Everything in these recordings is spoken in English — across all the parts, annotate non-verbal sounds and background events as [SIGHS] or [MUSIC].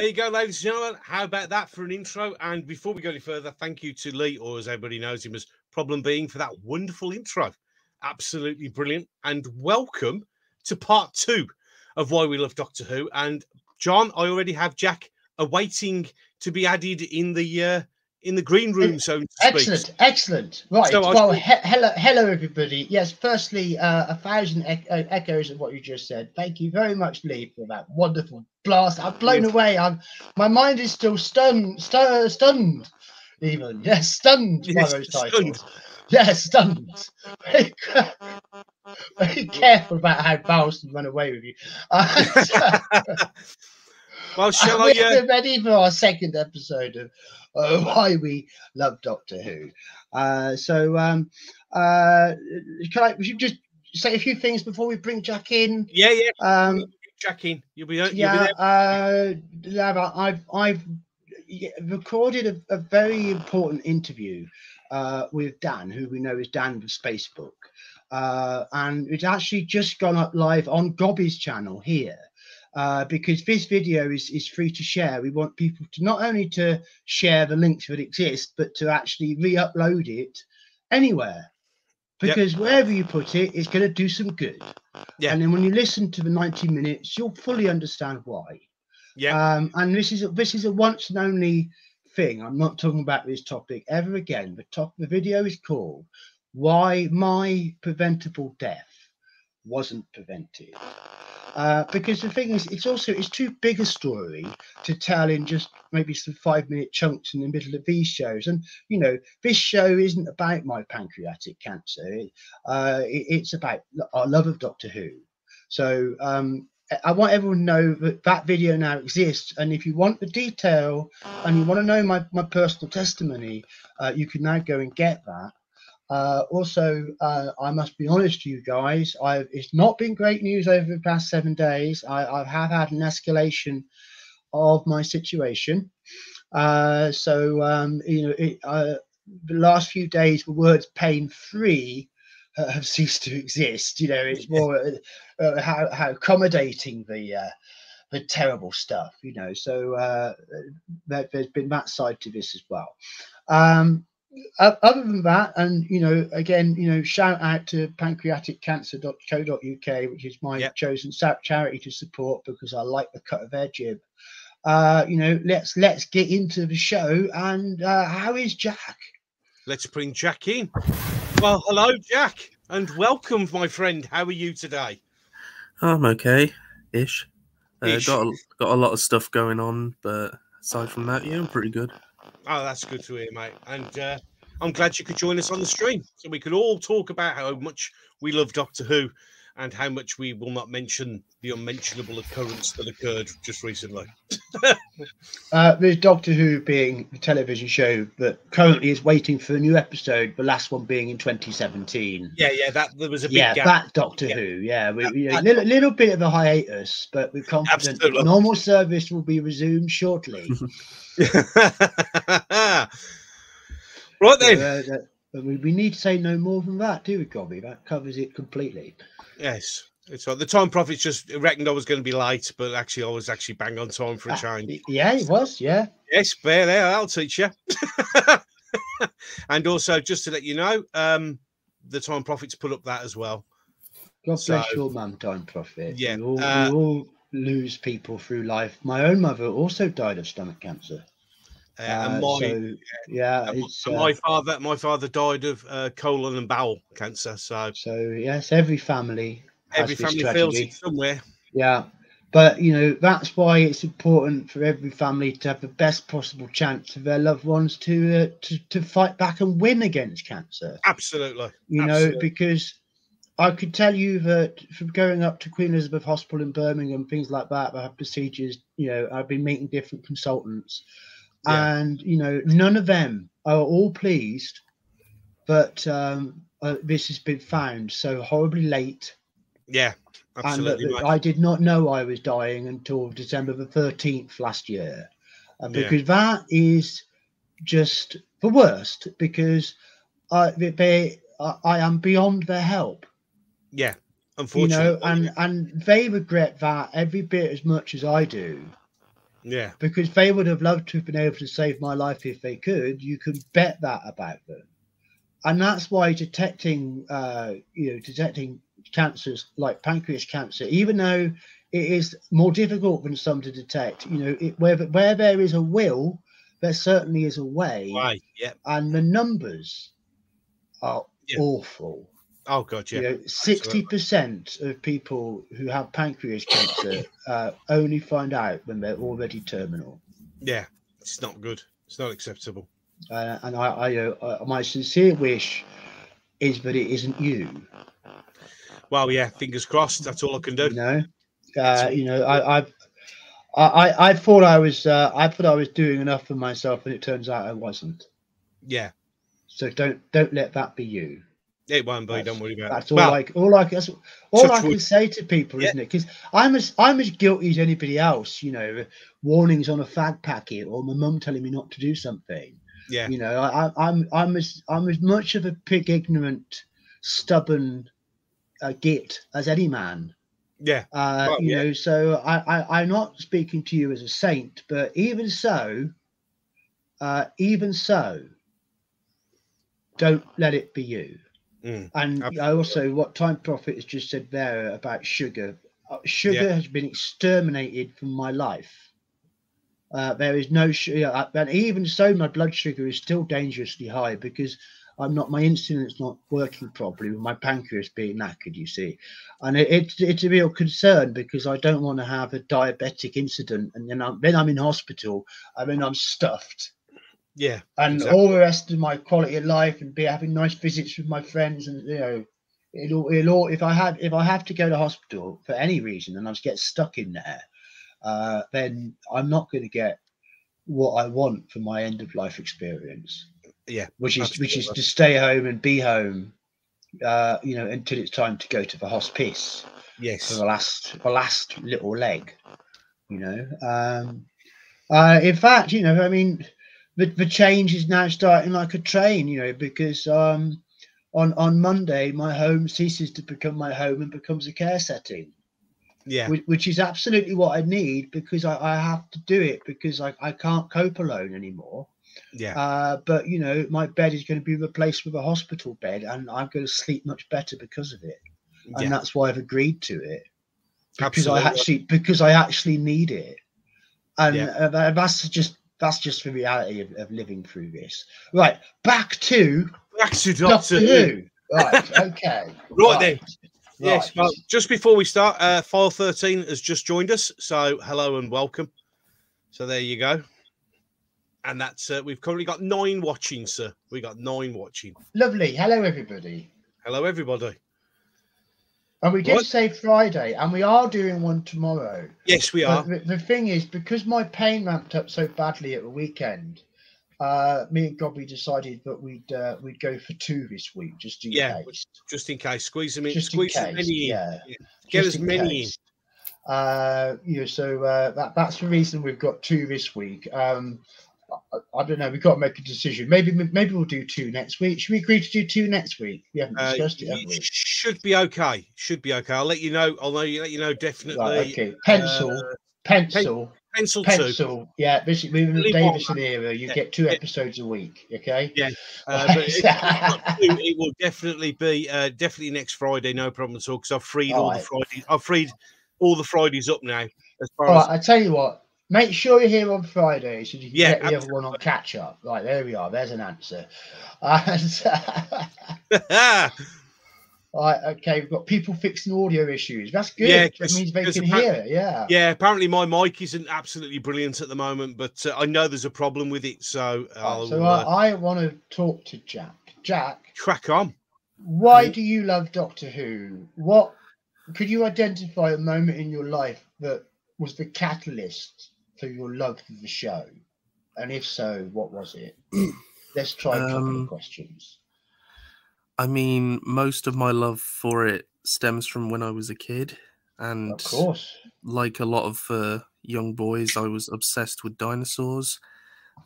There you go, ladies and gentlemen. How about that for an intro? And before we go any further, thank you to Lee, or as everybody knows him as Problem Being, for that wonderful intro. Absolutely brilliant. And welcome to part two of Why We Love Doctor Who. And John, I already have Jack awaiting to be added in the uh, in the green room, so excellent, speak. excellent. Right. So well, he- hello, hello, everybody. Yes, firstly, uh, a thousand e- uh, echoes of what you just said. Thank you very much, Lee, for that wonderful blast. I'm blown yes. away. I'm, my mind is still stunned, stu- stunned, even. [LAUGHS] Yes, stunned yes, by those titles. Stunned. Yes, stunned. Very, very careful about how Boulston run away with you. [LAUGHS] Uh, [LAUGHS] well, shall I? Uh... We're ready for our second episode of uh, [LAUGHS] why we love Doctor Who. Uh, so, um, uh, can I? Just say a few things before we bring Jack in. Yeah, yeah. Um, Jack in. You'll be. You'll yeah. Be uh, I've I've recorded a, a very important interview uh, with Dan, who we know is Dan of Spacebook. Uh, and it's actually just gone up live on Gobby's channel here uh, because this video is, is free to share. We want people to not only to share the links that exist, but to actually re-upload it anywhere. Because yep. wherever you put it, it's going to do some good. Yeah. And then when you listen to the 90 minutes, you'll fully understand why. Yeah. Um, and this is a, this is a once and only thing. I'm not talking about this topic ever again. The top the video is called "Why My Preventable Death Wasn't Prevented." Uh, because the thing is, it's also it's too big a story to tell in just maybe some five minute chunks in the middle of these shows. And you know, this show isn't about my pancreatic cancer. Uh, it, it's about our love of Doctor Who. So um, I want everyone to know that that video now exists. And if you want the detail and you want to know my, my personal testimony, uh, you can now go and get that. Uh, also, uh, I must be honest to you guys, I've, it's not been great news over the past seven days. I, I have had an escalation of my situation. Uh, so, um, you know, it, uh, the last few days, the words pain free uh, have [LAUGHS] ceased to exist. You know, it's more uh, how, how accommodating the the terrible stuff, you know. So uh, there, has been that side to this as well. Um, other than that, and you know, again, you know, shout out to pancreaticcancer.co.uk, which is my yep. chosen SAP charity to support because I like the cut of their jib. Uh, you know, let's let's get into the show. And uh, how is Jack? Let's bring Jack in. Well, hello, Jack, and welcome, my friend. How are you today? I'm okay, ish. Uh, ish. got a, got a lot of stuff going on, but aside from that, yeah, I'm pretty good. Oh, that's good to hear, mate. And uh, I'm glad you could join us on the stream so we could all talk about how much we love Doctor Who and how much we will not mention the unmentionable occurrence that occurred just recently. [LAUGHS] uh, there's Doctor Who being the television show that currently is waiting for a new episode, the last one being in 2017. Yeah, yeah, that there was a big yeah, gap. that Doctor yeah. Who, yeah, we, you know, little, little bit of a hiatus, but we're confident normal service will be resumed shortly. [LAUGHS] [LAUGHS] right then. So, uh, we, we need to say no more than that, do we, Gobby? That covers it completely. Yes. It's right. The time prophets just reckoned I was going to be late, but actually I was actually bang on time for a ah, change. Yeah, it was. Yeah. Yes, bear there. I'll teach you. [LAUGHS] and also, just to let you know, um, the time prophets put up that as well. God bless so, your mum, time prophet. Yeah. We all, uh, we all lose people through life. My own mother also died of stomach cancer. Uh, and uh, my, so, yeah, uh, my father, my father died of uh, colon and bowel cancer. So, so yes, every family, every family feels it somewhere. Yeah, but you know that's why it's important for every family to have the best possible chance of their loved ones to uh, to, to fight back and win against cancer. Absolutely, you Absolutely. know because I could tell you that from going up to Queen Elizabeth Hospital in Birmingham, things like that, I have procedures. You know, I've been meeting different consultants yeah. and you know none of them are all pleased but um, uh, this has been found so horribly late. Yeah absolutely and i did not know i was dying until december the 13th last year. And because yeah. that is just the worst because I, they, I, I am beyond their help. Yeah unfortunately you know and and they regret that every bit as much as i do Yeah. because they would have loved to have been able to save my life if they could. You can bet that about them, and that's why detecting, uh, you know, detecting cancers like pancreas cancer, even though it is more difficult than some to detect, you know, it, where where there is a will, there certainly is a way, Right. Yeah. and the numbers are awful. Oh god. Yeah. Sixty percent of people who have pancreas cancer uh, only find out when they're already terminal. Yeah. It's not good. It's not acceptable. Uh, and I, I, uh, my sincere wish is that it isn't you. Well, yeah. Fingers crossed. That's all I can do. You know, uh, you know, I, I've. I, I, I thought I was uh, I thought I was doing enough for myself, and it turns out I wasn't. Yeah. So don't don't let that be you. It won't be. That's- Don't worry about That's it. all Well, like all I that's all I can wood. say to people, Yeah. isn't it? Because I'm as I'm as guilty as anybody else. You know, warnings on a fag packet or my mum telling me not to do something. yeah. You know, I, I- I'm I'm as I'm as much of a pig, ignorant, stubborn uh, git as any man. Yeah. Uh, Well, you yeah. know, so I, I I'm not speaking to you as a saint, but even so, uh, even so, don't let it be you. Mm. And I Absolutely. also, what Time Prophet has just said there about sugar, uh, sugar Yeah. has been exterminated from my life. Uh, there is no sugar, and even so, my blood sugar is still dangerously high because I'm not, my insulin's not working properly with my pancreas being knackered, you see. And it, it's, it's a real concern because I don't want to have a diabetic incident and then I'm, then I'm in hospital and then I'm stuffed Yeah. and Exactly. all the rest of my quality of life and be having nice visits with my friends and you know it'll it'll all if I have if I have to go to hospital for any reason and I just get stuck in there, uh, then I'm not going to get what I want for my end of life experience. Yeah, which is which is to stay home and be home, uh, you know, until it's time to go to the hospice Yes. for the last the last little leg you know um uh in fact you know i mean the, the change is now starting like a train you know because um on on monday my home ceases to become my home and becomes a care setting Yeah. which, which is absolutely what i need because i, I have to do it because I, I can't cope alone anymore Yeah. uh, but you know my bed is going to be replaced with a hospital bed and i'm going to sleep much better because of it and Yeah. that's why I've agreed to it because I actually because I actually need it, and Yeah. uh, that's just that's just the reality of, of living through this. Right, back to Back to Doctor, Doctor Who. Who. Right, [LAUGHS] okay, Right then. Yes. right. Well, just before we start, uh, File 13 has just joined us. So hello and welcome. So there you go. And that's uh, we've currently got nine watching, sir. We got nine watching. lovely. Hello, everybody. Hello, everybody. And we did What? say Friday, and we are doing one tomorrow. Yes, we are. the, the thing is, because my pain ramped up so badly at the weekend, uh, me and Gobby decided that we'd uh, we'd go for two this week, just in Yeah, case. Just in case, squeeze them in. Just squeeze as case, many in. yeah. Get just as in many in. Uh, you know, so uh, that that's the reason we've got two this week. Um, I, I don't know. We've got to make a decision. Maybe maybe we'll do two next week. Should we agree to do two next week? We haven't Uh, it, have we? should be okay. Should be okay. I'll let you know. I'll let you know definitely. Right, okay. Pencil, uh, pencil, pencil two. pencil. Yeah, this is in the Davison era. You Yeah, get two episodes a week. Okay. Yeah, Uh, [LAUGHS] but it, it- will definitely be uh, definitely next Friday. No problem at all. Because I've freed all the Fridays. I've freed all the Fridays up now. As far All as right, I tell you what. Make sure you're here on Friday so you can Yeah, get the other one on catch up. Right, there we are. There's an answer. And, [LAUGHS] right, okay, we've got people fixing audio issues. That's good. Yeah, that means they can hear. Yeah. yeah, apparently my mic isn't absolutely brilliant at the moment, but uh, I know there's a problem with it. So Right, so uh, I, I want to talk to Jack. Jack, crack on. why do you love Doctor Who? What could you identify a moment in your life that was the catalyst for your love for the show? And if so, what was it? [CLEARS THROAT] Let's try a couple Um, of questions. I mean, most of my love for it stems from when I was a kid, and Of course. like a lot of uh, young boys, I was obsessed with dinosaurs.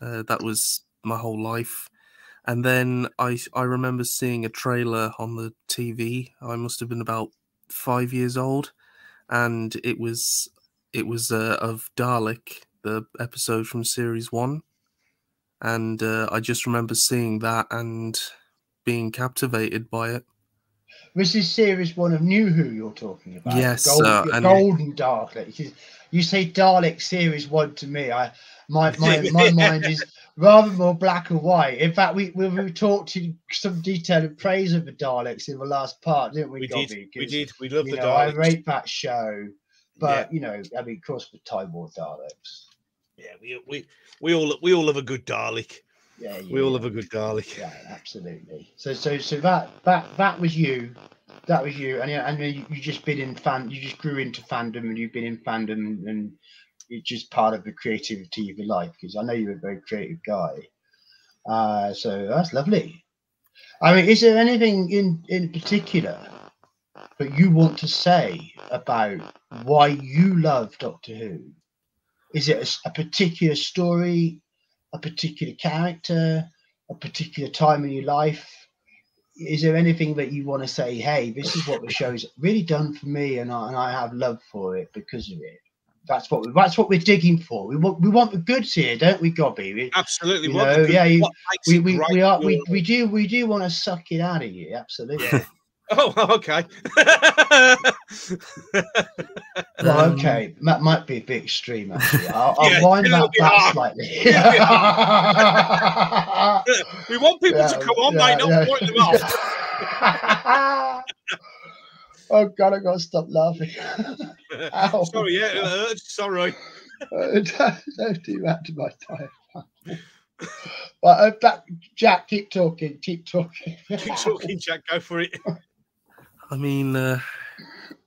Uh, that was my whole life. And then I I remember seeing a trailer on the TV. I must have been about five years old, and it was it was uh, of Dalek the episode from series one, and uh, I just remember seeing that and being captivated by it. This is series one of New Who you're talking about. Yes, Gold, uh, and- Golden Dalek. You- You say Dalek series one to me. I my my, my [LAUGHS] mind is rather more black and white. In fact, we we, we talked in some detail and praise of the Daleks in the last part, didn't we? We Gobby? did. We 'Cause, did. We love the know, I rate that show, but you know, I mean, of course, the Time War Daleks. Yeah, we, we we all we all love a good Dalek. Yeah, We all yeah. love a good Dalek. Yeah, absolutely. So, so, so that that that was you. That was you, and yeah, and you, you just been in fan. You just grew into fandom, and you've been in fandom, and it's just part of the creativity of your life. Because I know you're a very creative guy. Uh, so that's lovely. I mean, is there anything in in particular that you want to say about why you love Doctor Who? Is it a particular story, a particular character, a particular time in your life? Is there anything that you want to say? Hey, this is what the show's really done for me, and I, and I have love for it because of it. That's what we, that's what we're digging for. We want we want the goods here, don't we, Gobby? We, Absolutely. You know, yeah, you- we, we, we are we, we do we do want to suck it out of you, absolutely. Yeah. Oh, [LAUGHS] okay. Well, Um, okay, that might be a bit extreme. Actually, I'll, I'll [LAUGHS] Yeah, wind that back hard. slightly. [LAUGHS] we want people to come on, yeah, mate, not yeah. point them off. oh God, I gotta stop laughing. Ow. Sorry, yeah, it hurts. Sorry. Uh, don't, don't that to my diaphragm. But uh, back, Jack, keep talking, keep talking. Keep talking, Jack. Go for it. I mean, uh,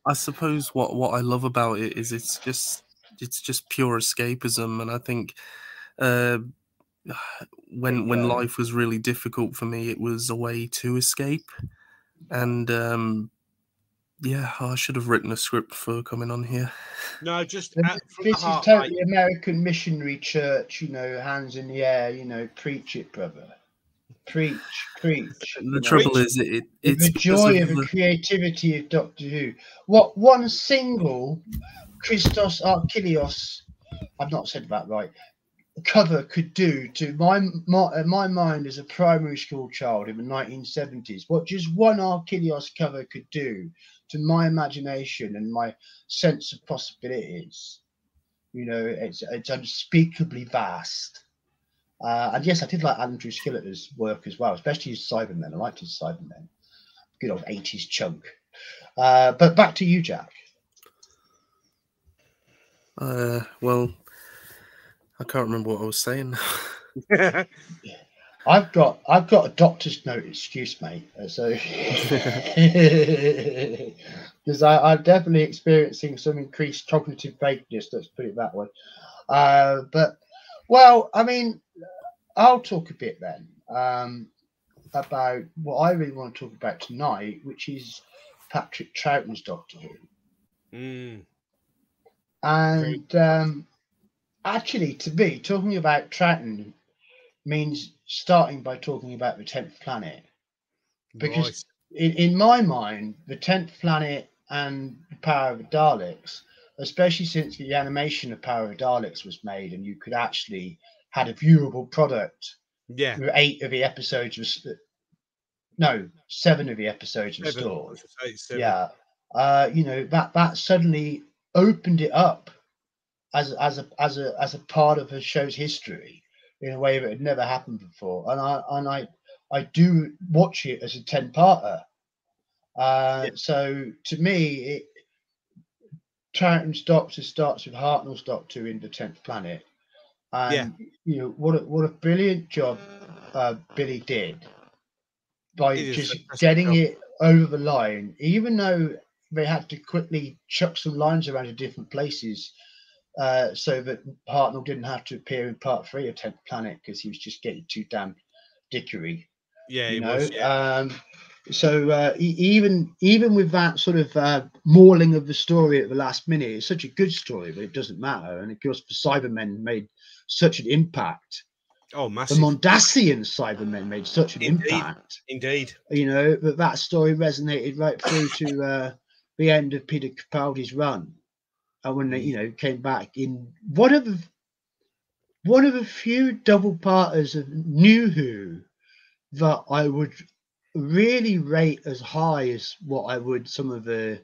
I suppose what what I love about it is it's just it's just pure escapism, and I think uh, [SIGHS] when when Yeah. life was really difficult for me, it was a way to escape. And um, yeah, I should have written a script for coming on here. No, just This, uh, from the is totally mate. American missionary church, you know, hands in the air, you know, preach it, brother. Preach, preach. you The know. trouble is, it, it it's the joy of the- creativity of Doctor Who. What one single Christos Achilleos, I've not said that right, cover could do to my, my uh, my mind as a primary school child in the 1970s. What just one Achilleos cover could do to my imagination and my sense of possibilities. You know, it's it's unspeakably vast. Uh, and yes, I did like Andrew Skilleter's work as well, especially his Cybermen. I liked his Cybermen. Good old 80s chunk. Uh, but back to you, Jack. Uh, well, I can't remember what I was saying. [LAUGHS] [LAUGHS] I've got I've got a doctor's note excuse, mate. Uh, So [LAUGHS] because I'm definitely experiencing some increased cognitive vagueness. Let's put it that way. Uh, but well, I mean, I'll talk a bit then um, about what I really want to talk about tonight, which is Patrick Troughton's Doctor Who. Mm, And um, actually, to me, talking about Troughton means starting by talking about the tenth planet. Because- right. In, in my mind, the tenth planet and the Power of the Daleks, especially since the animation of Power of Daleks was made, and you could actually had a viewable product Yeah. eight of the episodes was no seven of the episodes Seven, restored. I should say, seven. yeah uh you know that that suddenly opened it up as as a as a as a part of the show's history in a way that had never happened before and i and i i do watch it as a 10 parter uh Yeah. so to me it Troughton's Doctor starts with Hartnell's Doctor in the tenth planet, and you know what a, what a brilliant job uh, Billy did by a just getting job. it over the line, even though they had to quickly chuck some lines around to different places. Uh, so that Hartnell didn't have to appear in part three of Tenth Planet because he was just getting too damn dickery Yeah, you it know was. Yeah. um so uh, even even with that sort of uh, mauling of the story at the last minute it's such a good story but it doesn't matter and of course the cybermen made such an impact oh, the massive. mondasian cybermen made such an Indeed. impact Indeed. you know that that story resonated right through to uh, the end of peter capaldi's run and when they you know came back in one of the one of the few double parters of New Who that I would really rate as high as what I would some of the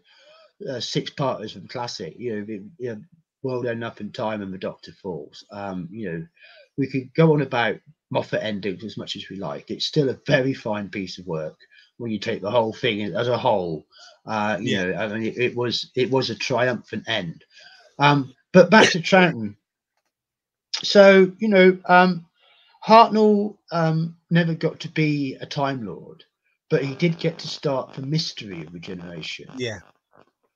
uh, six parters from Classic. You know, the, you know, World Enough and Time and The Doctor Falls. Um, you know, we could go on about Moffat endings as much as we like. It's still a very fine piece of work when you take the whole thing as a whole. Uh, you Yeah. know, I mean, it, it was it was a triumphant end. Um, but back to Troughton. So you know, um, Hartnell um, never got to be a Time Lord, but he did get to start the mystery of regeneration. Yeah.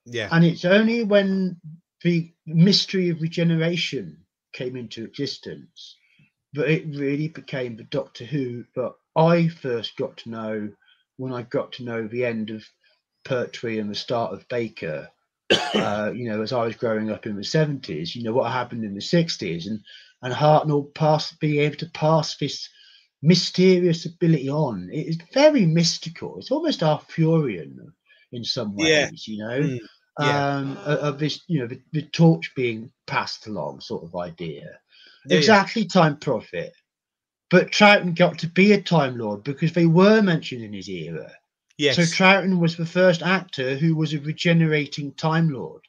Yeah. And it's only when the mystery of regeneration came into existence that it really became the Doctor Who that I first got to know when I got to know the end of Pertwee and the start of Baker. [COUGHS] Uh, you know, as I was growing up in the 70s, you know, what happened in the 60s and and Hartnell pass being able to pass this mysterious ability on. It is very mystical. It's almost Arthurian in some ways, Yeah. you know Mm, yeah. um, of this, you know, the, the torch being passed along sort of idea. Yeah. exactly, time prophet. But Troughton got to be a Time Lord because they were mentioned in his era. Yes. So Troughton was the first actor who was a regenerating Time Lord.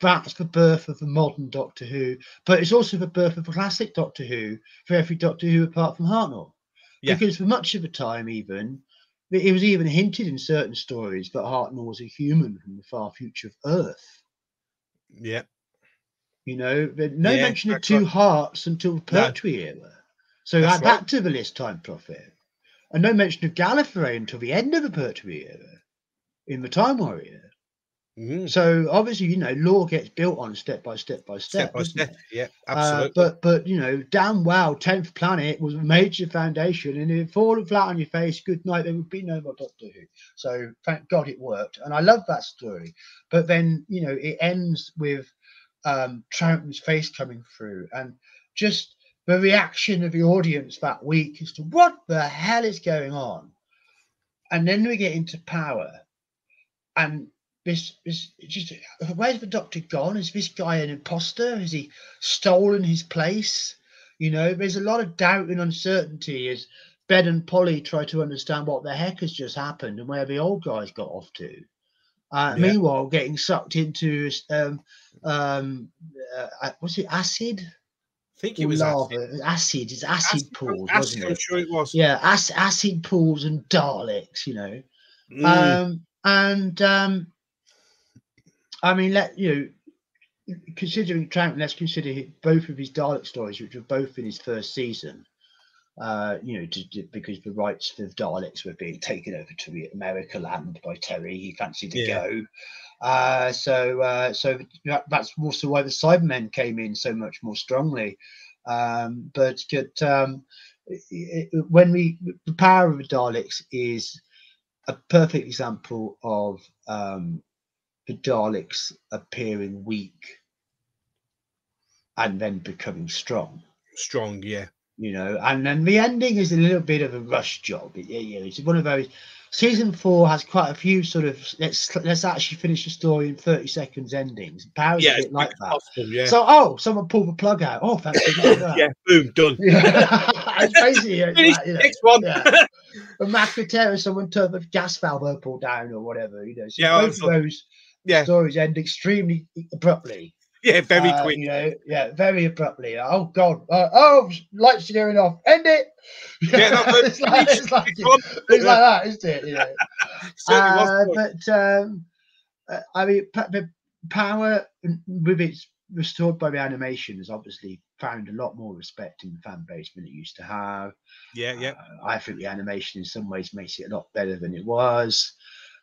That's the birth of the modern Doctor Who, but it's also the birth of the classic Doctor Who for every Doctor Who apart from Hartnell. Yeah. Because for much of the time, even it was even hinted in certain stories that Hartnell was a human from the far future of Earth. yeah. You know, no Yeah, mention of two right. hearts until the Pertwee era. So That's add right. that to the list, Time Prophet. And no mention of Gallifrey until the end of the Pertwee era in the Time Warrior. Mm, So obviously, you know, law gets built on step by step by step. Step by step. it? Yeah. Uh, Absolutely. but but you know, damn well, tenth planet was a major foundation, and if it fallen flat on your face, good night, there would be no more Doctor Who. So thank God it worked, and I love that story. But then you know, it ends with um, Troughton's face coming through, and just the reaction of the audience that week as to what the hell is going on, and then we get into power, and this this just where's the doctor gone? Is this guy an imposter? Has he stolen his place? You know, there's a lot of doubt and uncertainty as Ben and Polly try to understand what the heck has just happened and where the old guys got off to. Uh, Yeah. Meanwhile, getting sucked into um, um, uh, what's it, acid? I think it was lava? acid. Acid. It's acid, Acid, pools, acid, wasn't I'm it? sure it was. Yeah, ac- acid pools and Daleks. You know. Mm, Um, and um, I mean, let you know, considering Troughton, let's consider both of his Dalek stories, which were both in his first season. Uh, you know, to, to- because the rights for Daleks were being taken over to the America land by Terry, he fancied to Yeah. go. Uh, so, uh, so that, that's also why the Cybermen came in so much more strongly. Um, but but, um, i- i- when we the power of the Daleks is a perfect example of um, the Daleks appearing weak and then becoming strong. strong. Yeah. You know, and then the ending is a little bit of a rush job. It, it- it's one of those. Season four has quite a few sort of let's let's actually finish the story in thirty seconds endings. Power's Yeah. a bit like that. possible, yeah. So oh, someone pulled the plug out. Oh, that. [LAUGHS] yeah. Boom. Done. yeah. [LAUGHS] it's basically it's Finish. like, you know, Next one. yeah. [LAUGHS] a Macra Terror, someone turned the gas valve up or down or whatever, you know. So Yeah, both those yeah. stories end extremely abruptly. Yeah. Very Uh, quick. You know, yeah, very abruptly. Oh God! Uh, oh, lights are going off. End it. Yeah, was- [LAUGHS] it's like, it's like, it's like that, isn't it? You know. [LAUGHS] Uh, but um, uh, I mean, the power with its restored by the animation has obviously found a lot more respect in the fan base than it used to have. Yeah. Yeah. Uh, I think the animation in some ways makes it a lot better than it was.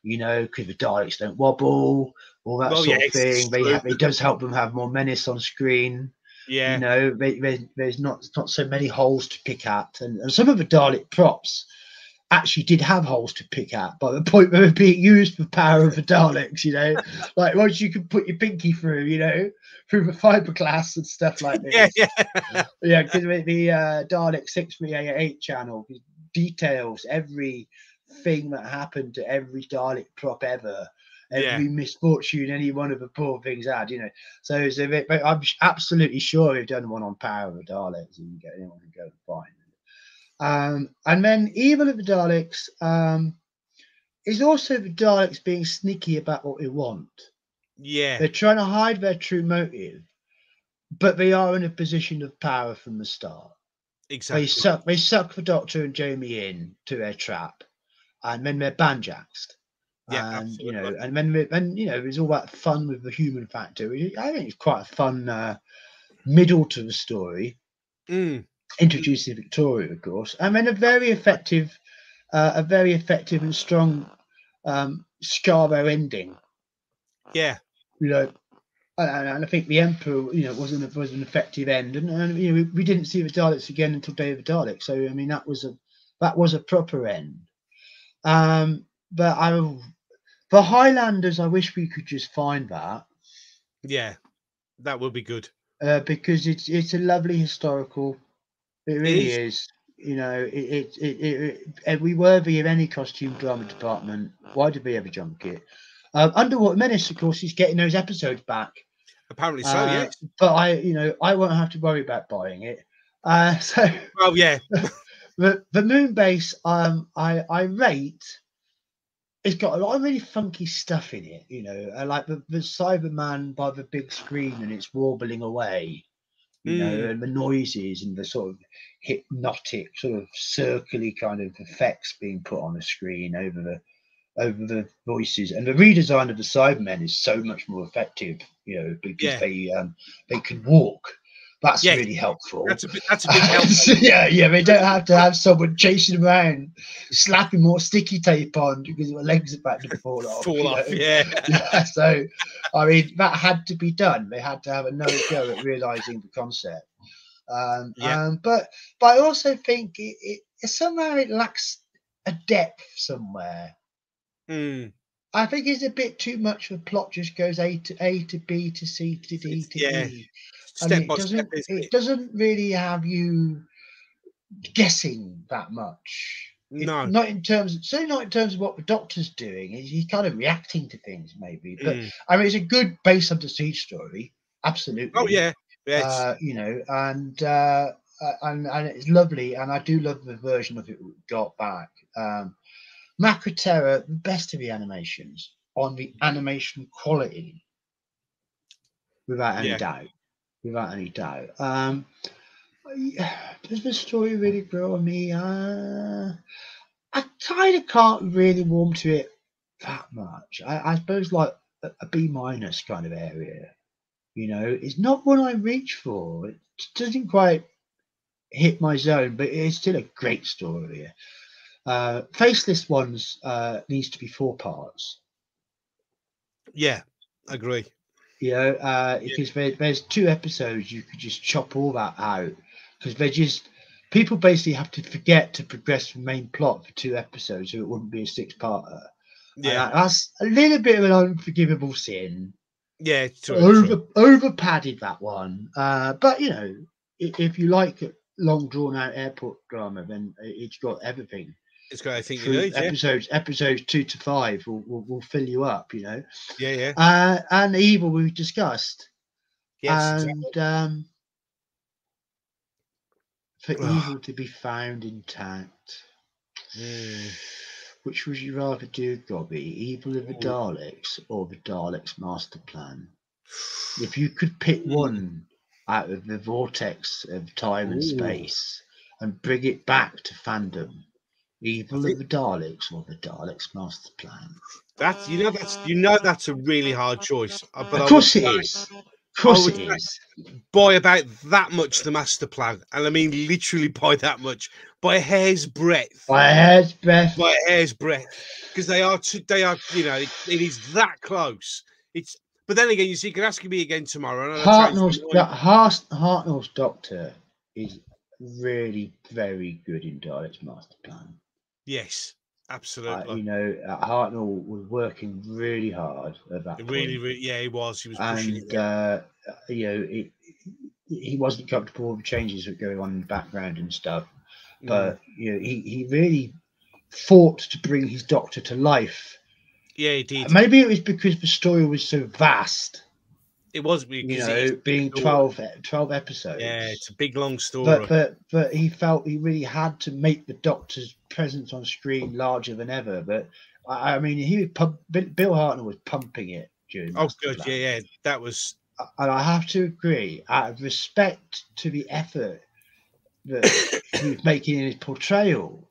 You know, because the Daleks don't wobble, all that Well, sort yeah, of thing. They have, it does help them have more menace on screen. Yeah. You know, they, they, there's not not so many holes to pick at, and, and some of the Dalek props actually did have holes to pick at by the point where they're being used for power of the Daleks. You know, [LAUGHS] like once you can put your pinky through, you know, through the fiberglass and stuff like [LAUGHS] this. Yeah. Yeah. Yeah, because the uh, Dalek 6388 channel details every thing that happened to every Dalek prop ever. every misfortune any one of the poor things had, you know. So it's a bit, but I'm absolutely sure we've done one on Power of the Daleks. You can get anyone to go and find. Um, and then Evil of the Daleks um, is also the Daleks being sneaky about what they want. Yeah. They're trying to hide their true motive, but they are in a position of power from the start. Exactly. They suck. They suck the Doctor and Jamie in to their trap, and then they're banjaxed. Yeah, and you know, and then then you know, it's all about fun with the human factor. I think it's quite a fun uh, middle to the story, Mm, introducing Victoria, of course, and then a very effective, uh, a very effective and strong um, Skaro ending. yeah. You know, and, and I think the Emperor, you know, was an was an effective end, and, and you know, we, we didn't see the Daleks again until Day of the Daleks. So I mean, that was a that was a proper end. Um, but I, the Highlanders, I wish we could just find that Yeah. That would be good. uh, because it's it's a lovely historical. It really is. is. You know, it it, it, it, it every worthy of any costume drama department. Why did we ever junk it? Um, Underwater Menace, of course, is getting those episodes back. Apparently so, Uh, yes. But I, you know, I won't have to worry about buying it. Uh, [LAUGHS] so Well, yeah. [LAUGHS] the the moon base, um, I I rate. It's got a lot of really funky stuff in it, you know, uh, like the, the Cyberman by the big screen and it's warbling away, you know, Mm. and the noises and the sort of hypnotic, sort of circly kind of effects being put on the screen over the over the voices and the redesign of the Cybermen is so much more effective, you know, because Yeah. they um they can walk. That's Yes. really helpful. That's a bit, that's a big [LAUGHS] help. yeah, yeah, they don't have to have someone chasing around, slapping more sticky tape on because their legs are about to fall [LAUGHS] off. Fall off. know. Yeah. [LAUGHS] Yeah, so, I mean, that had to be done. They had to have another go at realizing the concept. Um, Yeah. um, but but I also think it, it, it somehow it lacks a depth somewhere. Mm, I think it's a bit too much. The plot just goes A to A to B to C to D to yeah. E. Step it doesn't step. it it? doesn't really have you guessing that much. It- No. not in terms, Of, certainly not in terms of what the doctor's doing. He's, kind of reacting to things, maybe. But Mm. I mean, it's a good base of the siege story, absolutely. Oh, yeah. Yes. uh, you know, and uh, uh, and and it's lovely, and I do love the version of it we got back. Um, Macra Terror, the best of the animations on the animation quality, without any Yeah. doubt, without any doubt. Um, does the story really grow on me? Uh, I kind of can't really warm to it that much. I, I suppose like a, a B minus kind of area. You know, it's not one I reach for. It doesn't quite hit my zone, but it's still a great story. Uh, Faceless Ones uh, needs to be four parts. yeah. Agree. You know, uh, Yeah. because there, there's two episodes you could just chop all that out because they're just people basically have to forget to progress the main plot for two episodes, so it wouldn't be a six-parter. Yeah. that- that's a little bit of an unforgivable sin. Yeah. True, over true. over padded that one. Uh, but you know, if, if you like long drawn out airport drama, then it's got everything. It's got everything you Through need. Yeah. episodes episodes two to five will, will, will fill you up. You know, Yeah. Yeah. uh, and evil we've discussed, Yes. and exactly. um, for evil to be found intact. Mm. Which would you rather do, Gobby? Evil of the Daleks or the Daleks Master Plan? if you could pick Mm. one out of the vortex of time and space and bring it back to fandom, Evil of the Daleks or the Daleks Master Plan? That's you know that's you know that's a really hard choice. uh, But of course would it say is. Of course would it. By about that much, the master plan, and I mean literally by that much, by a hair's breadth. By a hair's breadth. by a hair's breadth because they are too, they are you know it, it is that close it's but then again you see you can ask me again tomorrow and I'll to Hartnell's, Do- Hart- Hartnell's Doctor is really very good in Daleks Master Plan. Yes Uh, absolutely you know, uh, Hartnell was working really hard at that really, really yeah he was he was and uh, you know it, he wasn't comfortable with the changes that were going on in the background and stuff Mm. but you know he, he really fought to bring his doctor to life Yeah, it did. Maybe it was because the story was so vast. It was You because know, being story. 12, e- 12 episodes. yeah, it's a big long story. but but but he felt he really had to make the Doctor's presence on screen larger than ever. But I, I mean, he pump, Bill Hartnell was pumping it during. oh, good. Yeah, yeah. That was and I have to agree, out of respect to the effort that [COUGHS] he was making in his portrayal,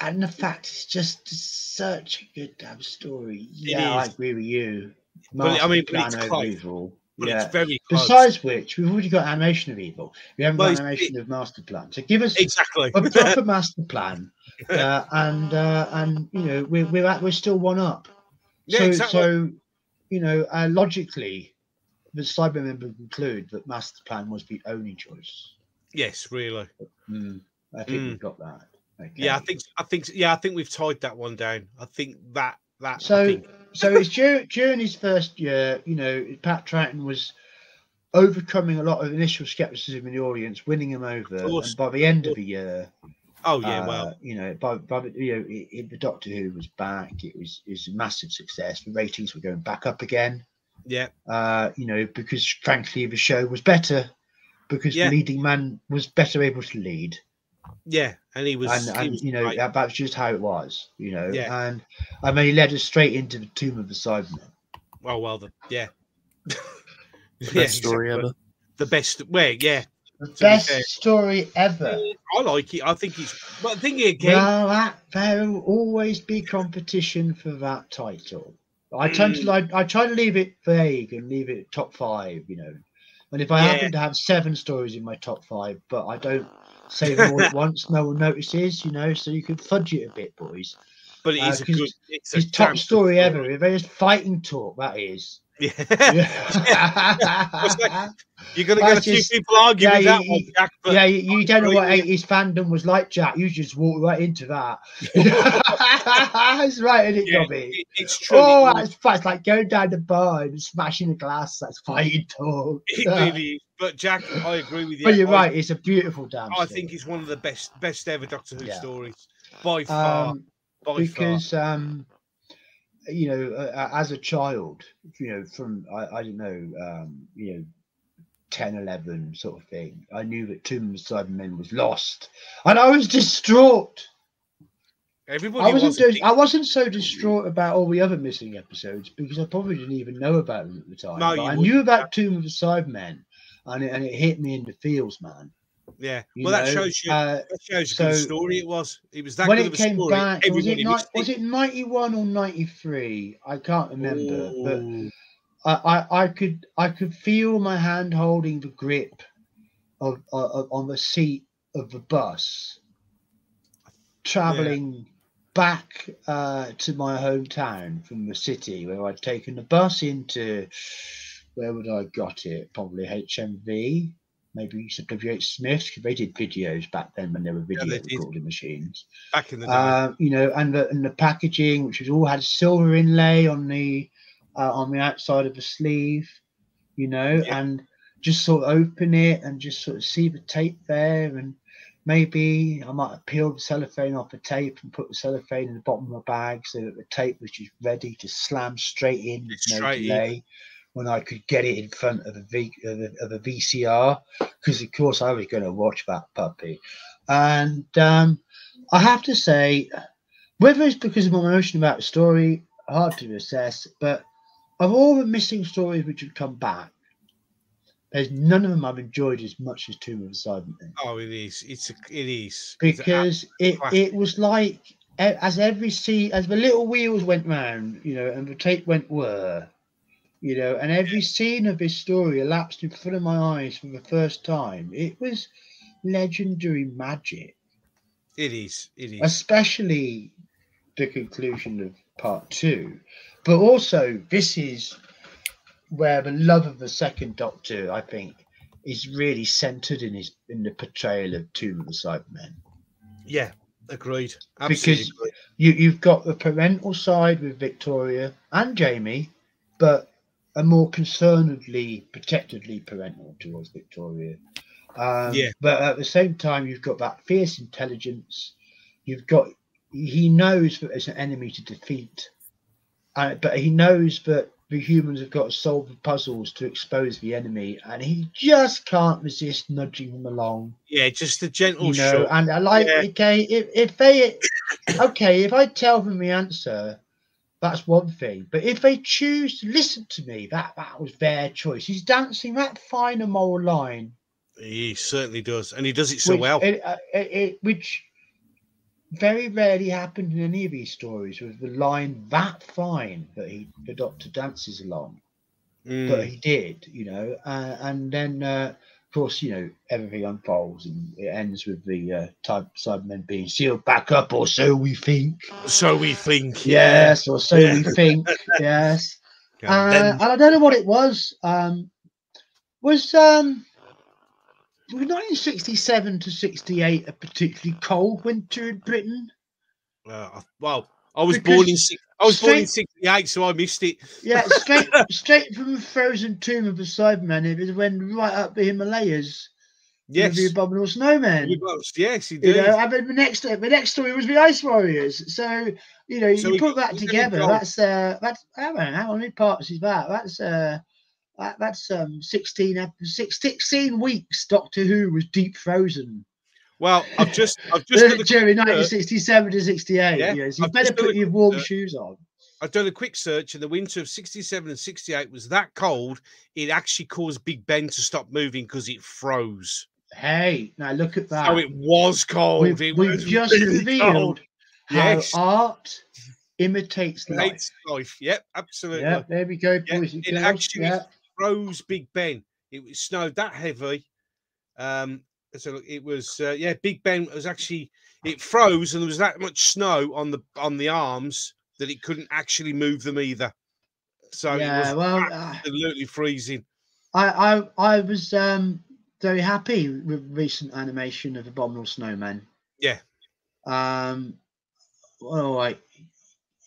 and the fact it's just such a good damn story. Yeah, I agree with you. But I mean, but it's Plan over close. Evil. but yeah. it's very close. Besides which, we've already got animation of Evil. We haven't Well, got it's- animation of Master Plan. So give us exactly. a proper [LAUGHS] master plan, uh, and uh, and you know we're we're at, we're still one up. yeah, so exactly. so you know uh, logically, the Cybermen would conclude that master plan was the only choice. yes, really. Mm, I think Mm. we've got that. Okay. Yeah, I think I think yeah, I think we've tied that one down. I think that that I So think, so it's during, during his first year, you know, Pat Troughton was overcoming a lot of initial skepticism in the audience, winning them over. And by the end of the year, oh yeah, uh, well, you know, by, by the- you know, it, it- the Doctor Who was back. It was it was a massive success. The ratings were going back up again. yeah, Uh, you know, because frankly the show was better because Yeah. the leading man was better able to lead, yeah, and he was, and, he and was you know great. that, that's just how it was. You know, Yeah. and I mean, he led us straight into the tomb of the Cybermen. oh well, the, yeah, [LAUGHS] The Yeah, best story exactly. ever. The best, well, yeah, The best fair. story ever. I like it. I think it's, but the thing again, Well, that there will always be competition for that title. I tend Mm. to like. I try to leave it vague and leave it top five. You know, and if I Yeah. happen to have seven stories in my top five, but I don't say them all at [LAUGHS] once, no one notices. You know, so you can fudge it a bit, boys. but it uh, is good, it's His top good story ever. If there's fighting talk, that is. Yeah, Yeah, [LAUGHS] like- you're gonna get a few just- people arguing yeah, with that you- one, Jack. But yeah, you, you don't know what agree 80s fandom was like, Jack. You just walked right into that. [LAUGHS] That's right, isn't it, yeah, Dobby? it- it's true. Oh, that's fun. It's like going down the bar and smashing a glass. That's fighting talk. it really is. But Jack, I agree with [LAUGHS] you. but you're I- right. It's a beautiful damn. I story. think it's one of the best, best ever Doctor Who Yeah. stories by far. um, by far. because um, you know, uh, as a child, you know, from I, I don't know, um, you know. 10 11 sort of thing i knew that tomb of the cybermen was lost and i was distraught Everybody I wasn't. was. I wasn't so distraught about all the other missing episodes because I probably didn't even know about them at the time. No, But I wouldn't. knew about Tomb of the Cybermen, and it, and it hit me in the feels, man. Yeah. you Well, that shows you. Uh, that shows you good story it was. It was that when it of came story. back, was it, ni- was it. ninety one or ninety three? I can't remember, but I, I, I could I could feel my hand holding the grip of, of on the seat of the bus, traveling back uh, to my hometown from the city where I'd taken the bus into where would I got it? Probably HMV, maybe some WH Smith. 'cause They did videos back then when there were video did. recording machines. back in the day. Uh, you know, and the and the packaging, which was all had silver inlay on the uh, on the outside of the sleeve, you know, Yeah. and just sort of open it and just sort of see the tape there, and maybe I might have peeled the cellophane off the tape and put the cellophane in the bottom of my bag so that the tape was just ready to slam straight in with no Straight in. When I could get it in front of a, v, of a, of a VCR, because of course I was going to watch that puppy, and um, I have to say, whether it's because of my emotion about the story, hard to assess. But of all the missing stories which have come back, there's none of them I've enjoyed as much as Tomb of the Cybermen oh, it is. It's a, it is because it classic. it was like as every scene as the little wheels went round, you know, and the tape went whir, you know, and every scene of his story elapsed in front of my eyes for the first time. It was legendary magic. it is. It is. especially the conclusion of part two. But also, this is where the love of the second Doctor, I think, is really centered in his in the portrayal of Tomb of the Cybermen. Yeah, agreed. Absolutely Because- agreed. You you've got the parental side with Victoria and Jamie, but a more concernedly, protectedly parental towards Victoria. Um, Yeah. But at the same time, you've got that fierce intelligence. You've got he knows that it's an enemy to defeat, uh, but he knows that the humans have got to solve the puzzles to expose the enemy, and he just can't resist nudging them along. Yeah, just a gentle You know, and I like Yeah. okay if if they [COUGHS] okay if I tell them the answer, that's one thing. But if they choose to listen to me, that that was their choice. He's dancing that fine and moral line, He certainly does, and he does it so which, well. it, uh, it, it- which very rarely happened in any of these stories. Was the line that fine that he the Doctor dances along? Mm. but he did, you know, uh, and then uh, course, you know, everything unfolds and it ends with the uh, type Cybermen being sealed back up, or so we think. So we think. Yes, or so Yeah. we think. [LAUGHS] Yes, uh, and I don't know what it was. Um, was um, 1967 to 68 a particularly cold winter in Britain? uh, well, I was because born in I was born in '68, so I missed it. Yeah, [LAUGHS] straight straight from the frozen tomb of the Cybermen. It was when right up the Himalayas. Yes, the abominable snowman. Yes, he did. You know, I mean, the next the next story was the Ice Warriors. So you know, So you put that together. That's uh, that's I don't know how many parts is that? That's uh, that, that's um 16, ep- six- 16 weeks. Doctor Who was deep frozen Well, I've just, I've just, a, 1967 to 68. Yeah, so you I've better put a your warm uh, shoes on. I've done a quick search, and the winter of '67 and '68 was that cold. It actually caused Big Ben to stop moving because it froze. Hey, now look at that. Oh, it was cold. we've, it we've was just really revealed cold. how Yes. art imitates life. Life. Yep, absolutely. Yeah, there we go, boys and it actually yeah. froze Big Ben. It snowed that heavy. Um, so it was uh, yeah, Big Ben was actually it froze and there was that much snow on the on the arms that it couldn't actually move them either. So yeah, it was well, uh, absolutely freezing. I, I I was um very happy with recent animation of Abominable Snowman. Yeah. Um, well, like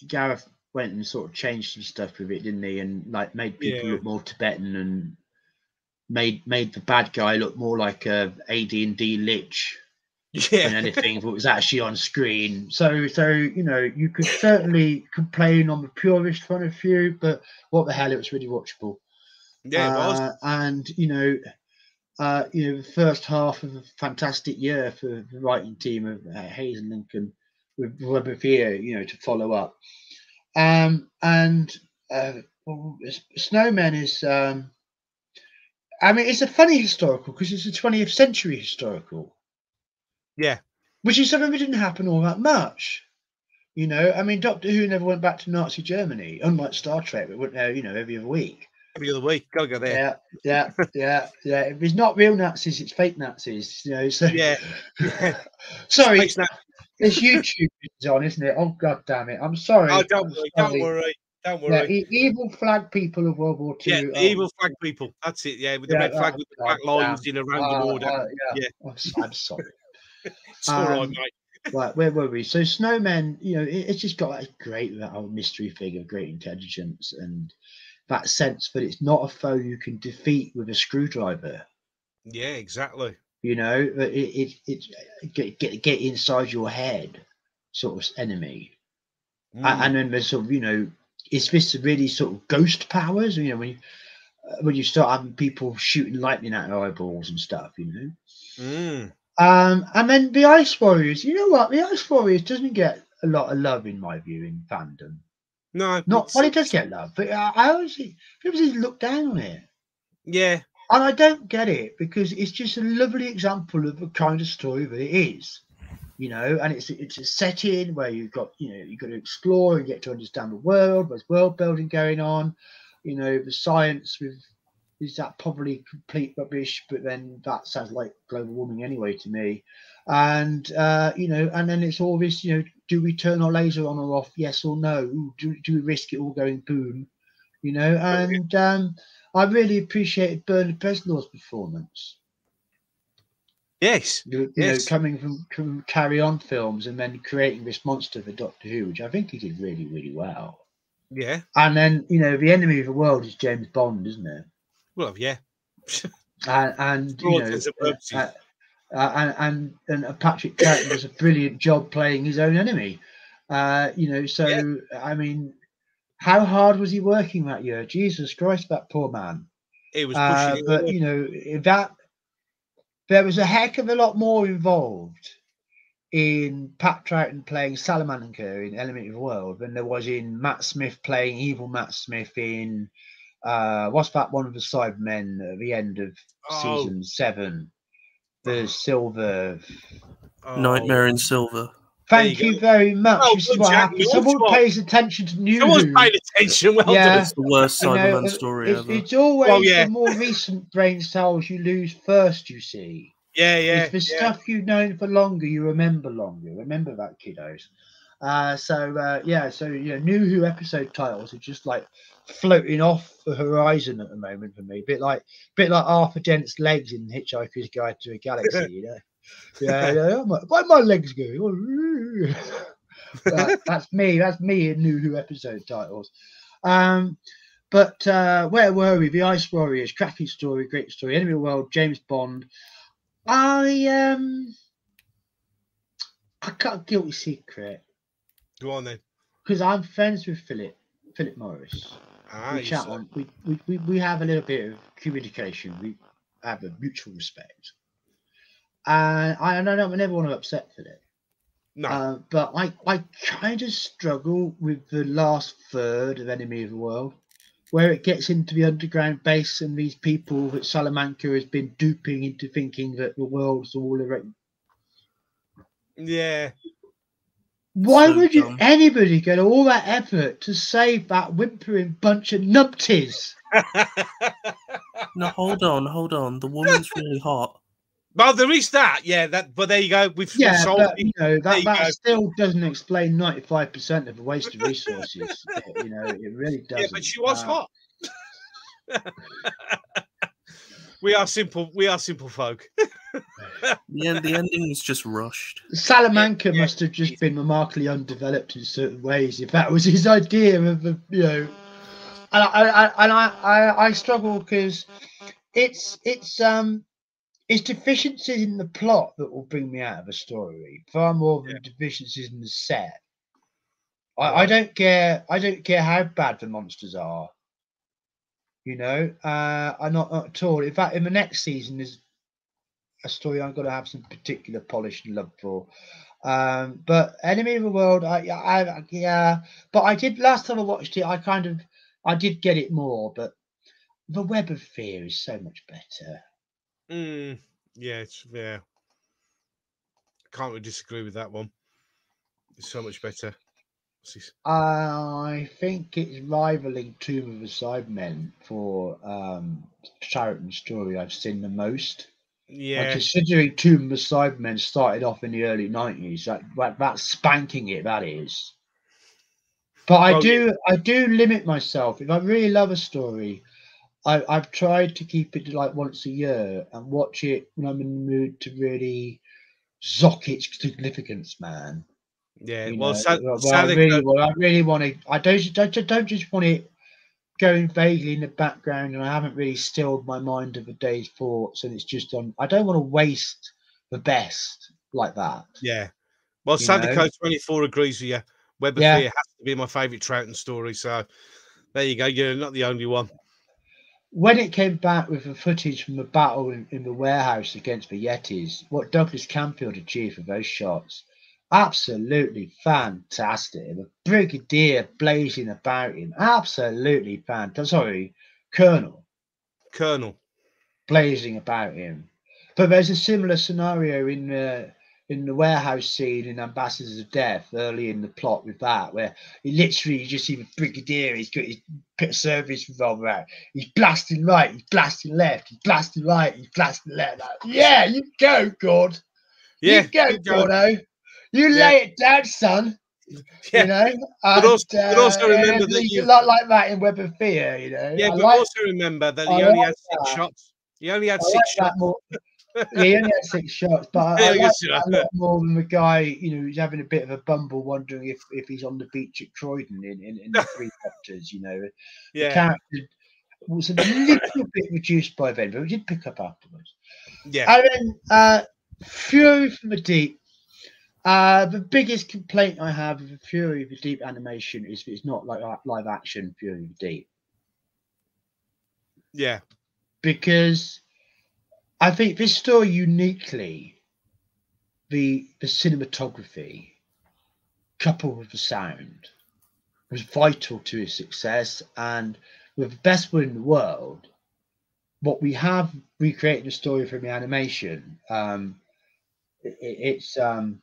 Gareth went and sort of changed some stuff with it, didn't he? And like made people Yeah. look more Tibetan and made made the bad guy look more like a AD and D lich than anything if it was actually on screen. So so you know you could certainly complain on the purist point of view, but what the hell, it was really watchable. yeah, it was. Uh, and you know, uh, you know, the first half of a fantastic year for the writing team of uh, Hayes and Lincoln with Web of you know, to follow up. Um, and uh, well, Snowmen is, um, I mean, it's a funny historical because it's a 20th century historical, Yeah, which is something that didn't happen all that much. You know, I mean, Doctor Who never went back to Nazi Germany, unlike Star Trek, it went there, you know, every other week. every other week, gotta go there. Yeah, yeah, yeah, yeah. If it's not real Nazis, it's fake Nazis. You know. So Yeah, [LAUGHS] yeah. sorry, this YouTube is on, isn't it? Oh god damn it! I'm sorry. Oh, don't worry, don't worry, don't Yeah, worry. e- evil flag people of World War Two. Yeah, evil flag people. That's it. Yeah, with the Yeah, red flag with the black lines in a random order. yeah. Yeah. I'm, sorry. [LAUGHS] It's all right, um, mate. [LAUGHS] right, where were we? So snowmen, you know, it, it's just got that great that mystery figure, great intelligence, and that sense that it's not a foe you can defeat with a screwdriver. Yeah, exactly. you know that it it, it get, get get inside your head sort of enemy A- Mm. and then there's sort of you know is this really sort of ghost powers you know when you uh, when you start having people shooting lightning at their eyeballs and stuff you know? Mm. um and then the ice warriors you know what? The ice warriors doesn't get a lot of love in my view in fandom. No, not well it does get love but i, I always think people just look down on it. Yeah, And I don't get it because it's just a lovely example of the kind of story that it is, you know. And it's it's a setting where you've got you know you've got to explore and get to understand the world. There's world building going on, you know. The science with is that probably complete rubbish, but then that sounds like global warming anyway to me. And uh, you know, and then it's all this, you know, do we turn our laser on or off? Yes or no? Do do we risk it all going boom? You know, and um, I really appreciated Bernard Bresslaw's performance. Yes, You, Yes. know, coming from, from Carry On films and then creating this monster for Doctor Who, which I think he did really, really well. yeah. And then, you know, the enemy of the world is James Bond, isn't it? Well, yeah. [LAUGHS] And, and you know, uh, uh, uh, and, and and Patrick Troughton does a brilliant job playing his own enemy. Uh, you know, so Yeah. I mean, how hard was he working that year? Jesus Christ, that poor man. It was Uh, it but you know that there was a heck of a lot more involved in Pat Troughton playing Salamander in Enemy of the World than there was in Matt Smith playing evil Matt Smith in uh what's that one of the Cybermen at the end of Oh. season seven? The silver. Oh. Nightmare in Silver. There Thank you you very much. Well this is what happens. Someone smart. pays attention to New Someone's Who. paying attention. Well Yeah. done. It's the worst You know, Cyberman story it's, ever. it's always Well, yeah. the more recent brain cells you lose first, you see. Yeah, yeah. it's the yeah. stuff you've known for longer, you remember longer. Remember that, kiddos. Uh, so uh, yeah, so you know, new Who episode titles are just like floating off the horizon at the moment for me. bit like, bit like Arthur Dent's legs in Hitchhiker's Guide to a Galaxy. [LAUGHS] You know, yeah, yeah. Like, Why are my legs going? [LAUGHS] That- that's me. That's me in new Who episode titles. Um, but uh, where were we? The Ice Warriors, cracking story, great story. Enemy of the World, James Bond. I um, I got a guilty secret Go on then. because I'm friends with Philip Philip Morris. Ah, we chat on. We, we, we have a little bit of communication. We have a mutual respect. And I, and I don't never want to upset Philip. No. Uh, but I, I kind of struggle with the last third of Enemy of the World, where it gets into the underground base and these people that Salamander has been duping into thinking that the world's all around. yeah. Why So would you anybody go to all that effort to save that whimpering bunch of numpties? No, hold on, hold on. The woman's really hot. Well, there is that. Yeah. That. But there you go. We've Yeah, sold but you know There that, you that still doesn't explain ninety five percent of the waste of resources. [LAUGHS] you know, it really doesn't. Yeah, but she was Uh, hot. [LAUGHS] we are simple. We are simple folk. [LAUGHS] yeah, end, the ending was just rushed. Salamander Yeah, must have just been remarkably undeveloped in certain ways. If that was his idea of, the, you know, and I, I and I, I, I struggle because it's it's um it's deficiencies in the plot that will bring me out of a story far more than deficiencies in the set. I, I don't care. I don't care how bad the monsters are. You know, uh, I'm not, not at all. In fact, in the next season, there's a story I'm going to have some particular polish and love for. Um, but Enemy of the World, I, I, I- yeah, but I did last time I watched it. I kind of, I did get it more, but the Web of Fear is so much better. Mm, yeah. It's yeah. Can't really disagree with that one. It's so much better. I think it's rivaling Tomb of the Cybermen for um, Charlton story I've seen the most. Like, Yeah. considering Tomb of the Cybermen started off in the early nineties, that, that that's spanking it. That is. But I Well, do I do limit myself if I really love a story. I, I've tried to keep it like once a year and watch it when I'm in the mood to really zock its significance, man. Yeah. You Well, know, well, I really, well, I really want to. I don't, don't, don't just want it going vaguely in the background, and I haven't really stilled my mind of the day's thoughts, and it's just on. I don't want to waste the best like that. Yeah. Well? Sadako 24 agrees with you. Web of Yeah. Fear has to be my favourite Troughton story. So there you go. You're not the only one. When it came back with the footage from the battle in, in the warehouse against the Yetis, what Douglas Camfield achieved with those shots, absolutely fantastic. The Brigadier blazing about him, absolutely fantastic. Sorry, Colonel. Colonel. blazing about him. But there's a similar scenario in the in the warehouse scene in Ambassadors of Death early in the plot with that, where he literally you just see the brigadier, he's got his service revolver out, he's blasting right, he's blasting left, he's blasting right, he's blasting left. Like, yeah, you go, God. Yeah. you go. Gordo. You Yeah. lay it down, son. Yeah. You know, But also- And, but also uh, remember that you- a lot like that in Web of Fear. You know, Yeah, I but like, also remember that he I only like had six that. shots. He only had I six like shots. Yeah, he only had six shots, but I, [LAUGHS] Yeah, I like that a lot more than the guy, you know, who's having a bit of a bumble, wondering if, if he's on the beach at Cromer in, in, in the [LAUGHS] three chapters. You know, the character was a little bit reduced by then, but we did pick up afterwards. yeah. And then uh, Fury from the Deep. Uh, the biggest complaint I have with the Fury of the Deep animation is it's not like live action Fury of the Deep. Yeah. Because I think this story uniquely, the the cinematography, coupled with the sound, was vital to its success. And with the best one in the world, what we have recreated the story from the animation. Um, it, it's um,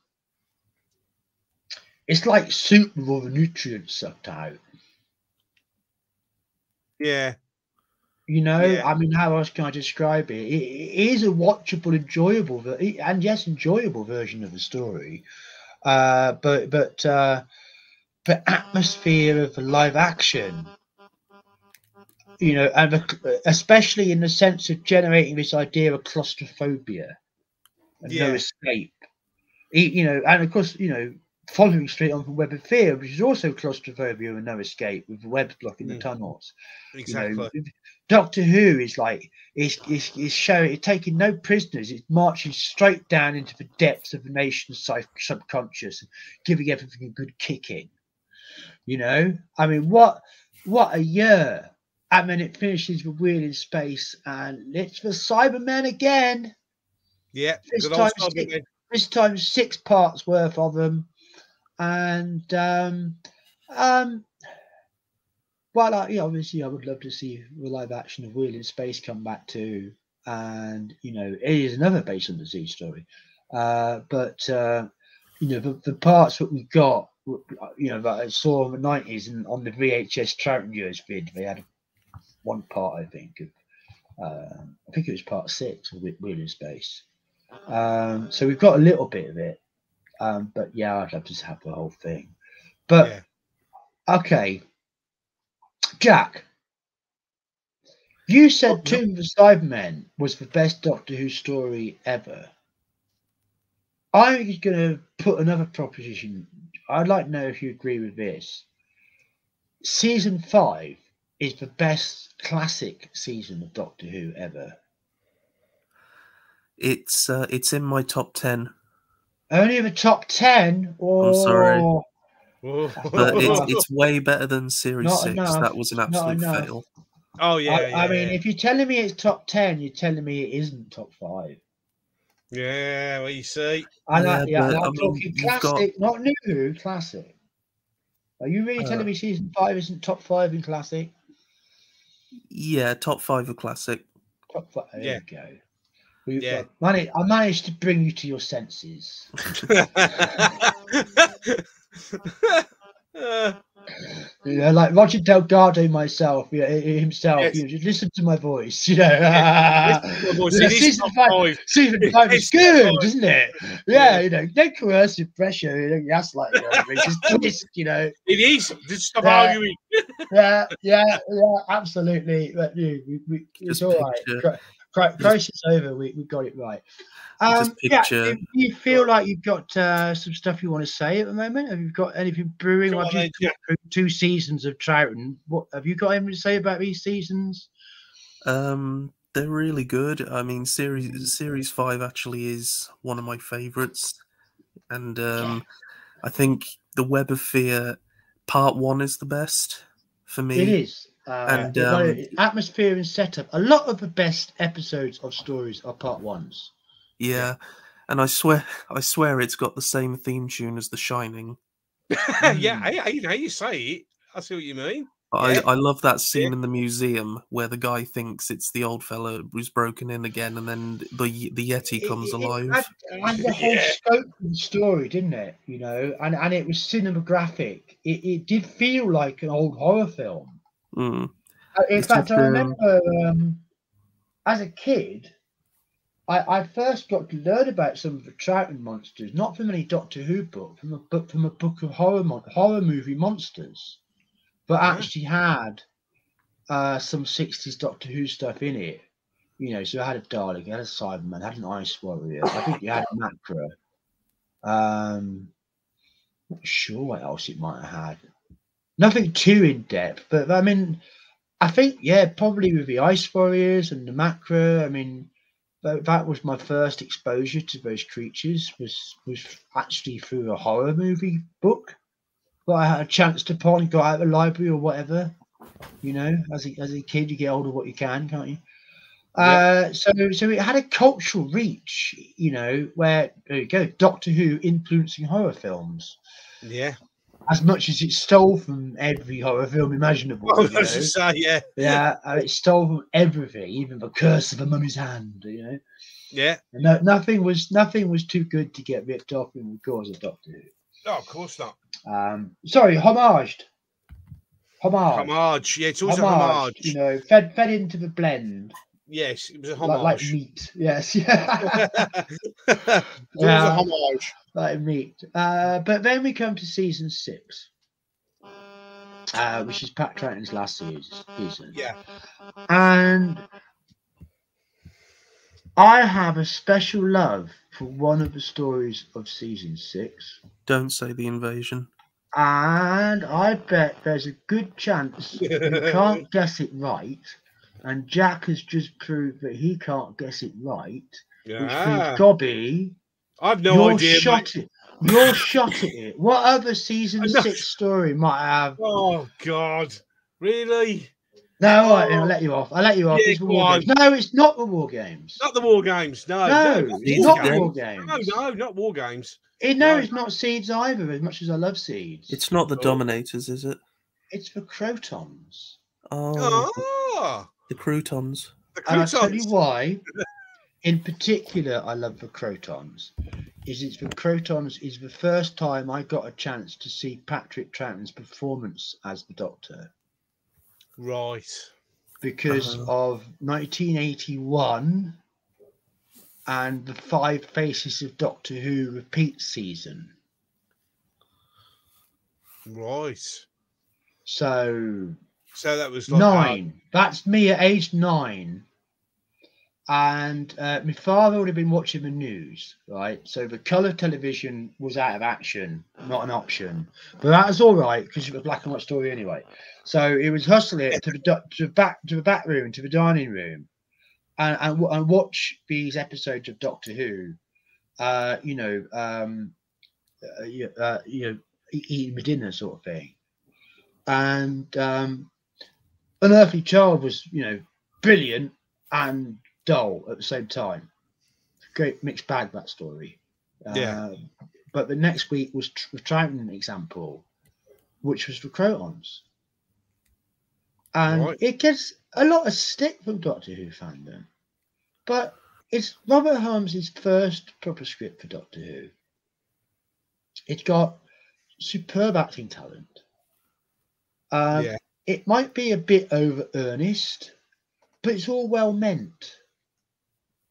it's like soup with all the nutrients sucked out. Yeah. You know, Yeah. I mean, how else can I describe it? It, it is a watchable, enjoyable, and yes, enjoyable version of the story. Uh, but but uh, the atmosphere of the live action, you know, and the, especially in the sense of generating this idea of claustrophobia and no escape. You know, and of course, you know, following straight on from Web of Fear, which is also claustrophobia and no escape with the webs blocking the Mm. tunnels. Exactly. You know, Doctor Who is like is is, is showing it's taking no prisoners. It's marching straight down into the depths of the nation's subconscious and giving everything a good kicking. You know, I mean, what what a year! And then it finishes with Wheel in Space, and it's the Cybermen again. yeah. this time Cybermen. This time, six parts worth of them, and um, um, well, I, yeah, obviously, I would love to see the live action of Wheel in Space come back too, and you know, it is another base under siege story, uh, but uh, you know, the, the parts that we got, you know, that I saw in the nineties and on the VHS Troughton Years vid, they had one part, I think, of, uh, I think it was part six of Wheel Wheel in Space. Um, so we've got a little bit of it, um, but yeah, I'd love to have the whole thing. But Yeah. okay, Jack, you said Oh. Tomb of the Cybermen was the best Doctor Who story ever. I'm going to put another proposition. I'd like to know if you agree with this. Season five is the best classic season of Doctor Who ever. It's uh, it's in my top ten, Only the top ten. Or sorry. But it's [LAUGHS] it's way better than series Not six. enough, That was an absolute fail. oh yeah. I, yeah, I mean, yeah. if you're telling me it's top ten, you're telling me it isn't top five. yeah. Well, you see. And Yeah, I, yeah, and but, I I'm mean, talking you've got- classic, not new classic. Are you really telling Uh, me season five isn't top five in classic? Yeah, top five of classic. Top five. There Yeah. you go. We, Yeah. I managed, I managed to bring you to your senses. [LAUGHS] [LAUGHS] Uh, You know, like Roger Delgado myself, you know, himself. Yes. You know, just listen to my voice. [LAUGHS] You know, listen to voice, [LAUGHS] Yeah, it is season five- five. season five is good, top isn't it? Yeah. Yeah, you know, no coercive pressure. You know, gaslight. You know, just twist. You know, It is. Just stop Yeah. arguing. [LAUGHS] yeah, yeah, yeah, absolutely. But you, we, we, it's Just all right. Picture- Cri- cri- Crisis over. We, we got it right. Um, yeah, do you feel like you've got uh, some stuff you want to say at the moment? Have you got anything brewing? I've on just then, talked through two seasons of Troughton. What have you got anything to say about these seasons? Um, they're really good. I mean, series series five actually is one of my favorites, and um, I think the Web of Fear part one is the best for me. It is. Uh, And, um, atmosphere and setup. A lot of the best episodes of stories are part ones. Yeah, and I swear, [LAUGHS] I swear, it's got the same theme tune as The Shining. [LAUGHS] yeah, I, I, how you say it, I see what you mean. I, Yeah. I love that scene in the museum where the guy thinks it's the old fella who's broken in again, and then the the Yeti comes it- it alive. had, it had the whole [LAUGHS] Yeah. scope of the story, didn't it? You know, and, and it was cinematographic. It, it did feel like an old horror film. Mm. Uh, In It's fact, just, I um, remember um, as a kid, I, I first got to learn about some of the Troughton monsters, not from any Doctor Who book, from a book from a book of horror mon- horror movie monsters, but Yeah. actually had uh, some '60s Doctor Who stuff in it. You know, so I had a Dalek, I had a Cyberman, I had an Ice Warrior. I think you had a Macra. Um, not sure what else it might have had. Nothing too in depth, but I mean, I think yeah, probably with the Ice Warriors and the Macra. I mean, Tho- that was my first exposure to those creatures. Was was actually through a horror movie book that I had a chance to pawn, go out of the library or whatever. You know, as a as a kid, you get older what you can, can't you? Uh, so so it had a cultural reach, you know, where there you go, Doctor Who influencing horror films Yeah. As much as it stole from every horror film imaginable. [LAUGHS] I you know? was say, yeah. Yeah, uh, it stole from everything, even the curse of a mummy's hand. You know, Yeah. and no, nothing was nothing was too good to get ripped off in the cause of Doctor Who. Oh, of course not. Um, sorry, homaged, homage, Homage. Yeah, it's always a homage. You know, fed fed into the blend Yes, it was a like, like meat. Yes, yeah, [LAUGHS] [LAUGHS] it was Yeah. a homage. Like meat. Uh, but then we come to season six, uh, which is Pat Troughton's last seas- season. Yeah. And I have a special love for one of the stories of season six. Don't say the invasion. And I bet there's a good chance [LAUGHS] you can't guess it right. And Jack has just proved that he can't guess it right. Which means, Gobby, I've no you're idea. shot mate. it. You're shot at it. What other season [LAUGHS] six story might have? Oh God, really? No, all right, then I'll let you off. I'll let you off. Yeah, It's war games. No, it's not the war games. Not the war games. No, no, not it's war not the games. war games. No, no, not war games. It, no, No. it's not seeds either. As much as I love seeds, It's not the Oh. Dominators, is it? it's for crotons. Oh, Oh, the Croutons. the And I'll tell you why. [LAUGHS] In particular, I love the crotons. Is it's the crotons is the first time I got a chance to see Patrick Troughton's performance as the Doctor Right. because Uh-huh. of 1981 and the Five Faces of Doctor Who repeat season. Right. So So that was like nine. That's me at age nine. And uh, my father would have been watching the news, right? So the colour television was out of action, not an option. But that was all right because it was a black and white story anyway. So it was hustling it to the to the back to the back room to the dining room, and and, and watch these episodes of Doctor Who. Uh, you know, um, uh, you, uh, you know, eating my dinner sort of thing. And um, Unearthly Child was, you know, brilliant and dull at the same time. Great mixed bag that story. Yeah. Um, but the next week was tr- the Troughton example, which was the Crotons. And Right. it gets a lot of stick from Doctor Who fandom. But it's Robert Holmes' first proper script for Doctor Who. It's got superb acting talent. Um, Yeah. It might be a bit over earnest, but it's all well meant.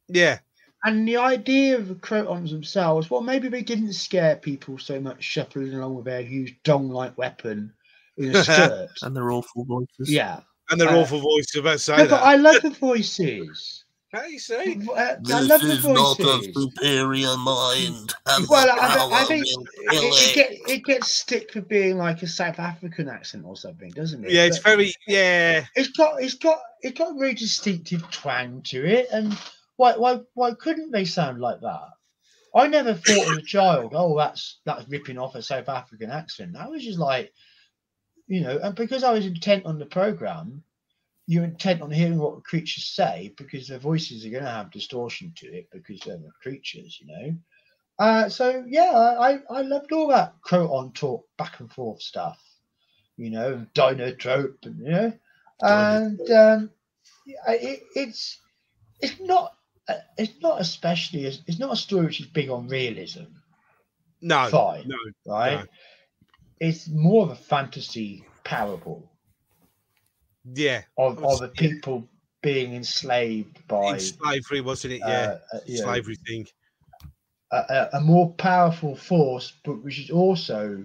Yeah. And the idea of the Crotons themselves, well, maybe they didn't scare people so much shuffling along with their huge dong like weapon in a [LAUGHS] skirt. And their awful voices. yeah. And their Uh, awful voices about to say No, but. I love the voices. Hey, see? Uh, I love the voices. superior mind. Well, the I, I think it, kill it, it. get, it gets stick for being like a South African accent or something, doesn't it? Yeah, it's But very yeah. it's got it's got it's got a very distinctive twang to it, and why why why couldn't they sound like that? I never thought as a [COUGHS] child, oh, that's that's ripping off a South African accent. I was just like, you know, and because I was intent on the program, you're intent on hearing what the creatures say because their voices are going to have distortion to it because they're the creatures, you know. Uh, so yeah, I I loved all that Croton talk back and forth stuff, you know, Dino trope, and you know, and um, it, it's it's not it's not especially it's not a story which is big on realism. No, Fine, no, right? no. It's more of a fantasy parable yeah. of, of the yeah. people being enslaved by In slavery, wasn't it? Yeah, uh, uh, slavery thing. a, a, a more powerful force, but which is also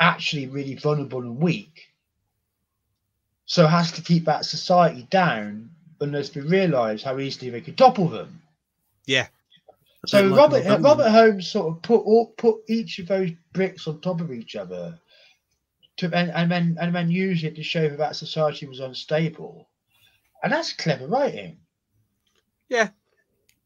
actually really vulnerable and weak. So has to keep that society down unless they realise how easily they could topple them. Yeah, So bit like Robert. Robert Holmes sort of put all, put each of those bricks on top of each other, to and, and then and then use it to show that that society was unstable, and that's clever writing. Yeah.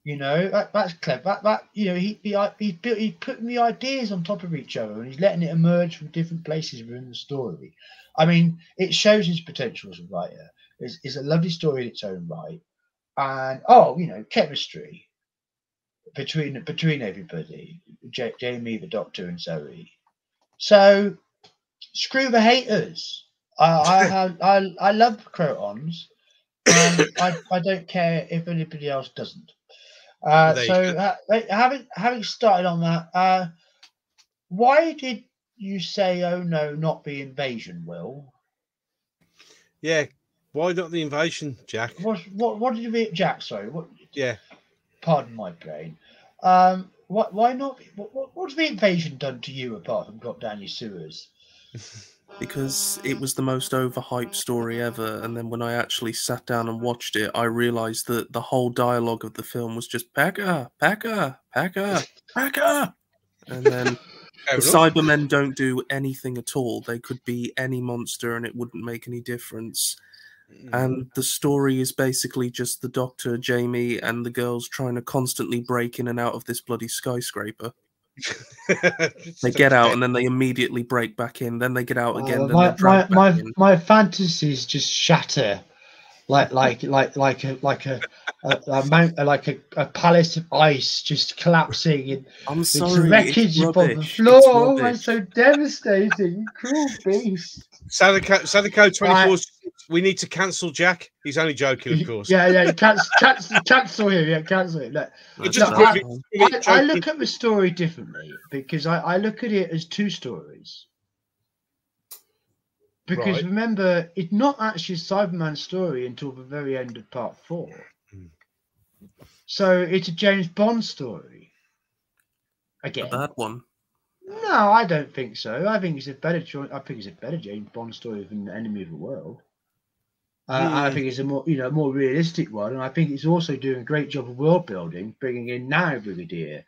You know, that, that's clever. That, that you know, he he he's built he's putting the ideas on top of each other and he's letting it emerge from different places within the story. I mean, it shows his potential as a writer. It's, it's a lovely story in its own right. And oh, you know, chemistry between between everybody, J- Jamie, the Doctor, and Zoe. So screw the haters. I I [LAUGHS] I, I love Crotons. and I, I don't care if anybody else doesn't. Uh, so uh, having having started on that, uh, why did you say, "Oh no, not the invasion"? Will Yeah. Why not the invasion, Jack? what what what did you mean, Jack? Sorry, what? Yeah. Pardon my brain. Um, what? Why not? What, what, what's the invasion done to you apart from drop down your sewers? [LAUGHS] because it was the most overhyped story ever. And then when I actually sat down and watched it, I realized that the whole dialogue of the film was just Packer, Packer, Packer, [LAUGHS] Packer. And then [LAUGHS] the. Cybermen don't do anything at all. They could be any monster and it wouldn't make any difference. Mm. And the story is basically just the Doctor, Jamie, and the girls trying to constantly break in and out of this bloody skyscraper. [LAUGHS] They get out and then they immediately break back in. Then they get out again. Uh, my, my, my, in. my fantasies just shatter like like like like a like a, a, a mount like a, a palace of ice just collapsing and I'm it's sorry. wreckage it's upon the floor. it's Oh, rubbish. it's so devastating, cruel beast. Sadako, Sadako 24, Right. We need to cancel Jack. He's only joking, of course. Yeah, yeah, cancel, cancel, cancel him. Yeah, cancel it. Look, That's just prove fine. it- I, I look at the story differently because I, I look at it as two stories. Because Right. remember, it's not actually Cyberman's story until the very end of part four. Mm. So it's a James Bond story. A Again. bad one. No, I don't think so. I think it's a better jo- I think it's a better James Bond story than Enemy of the World. Uh, and I think it's a more you know more realistic one, and I think it's also doing a great job of world building, bringing in now Brigadier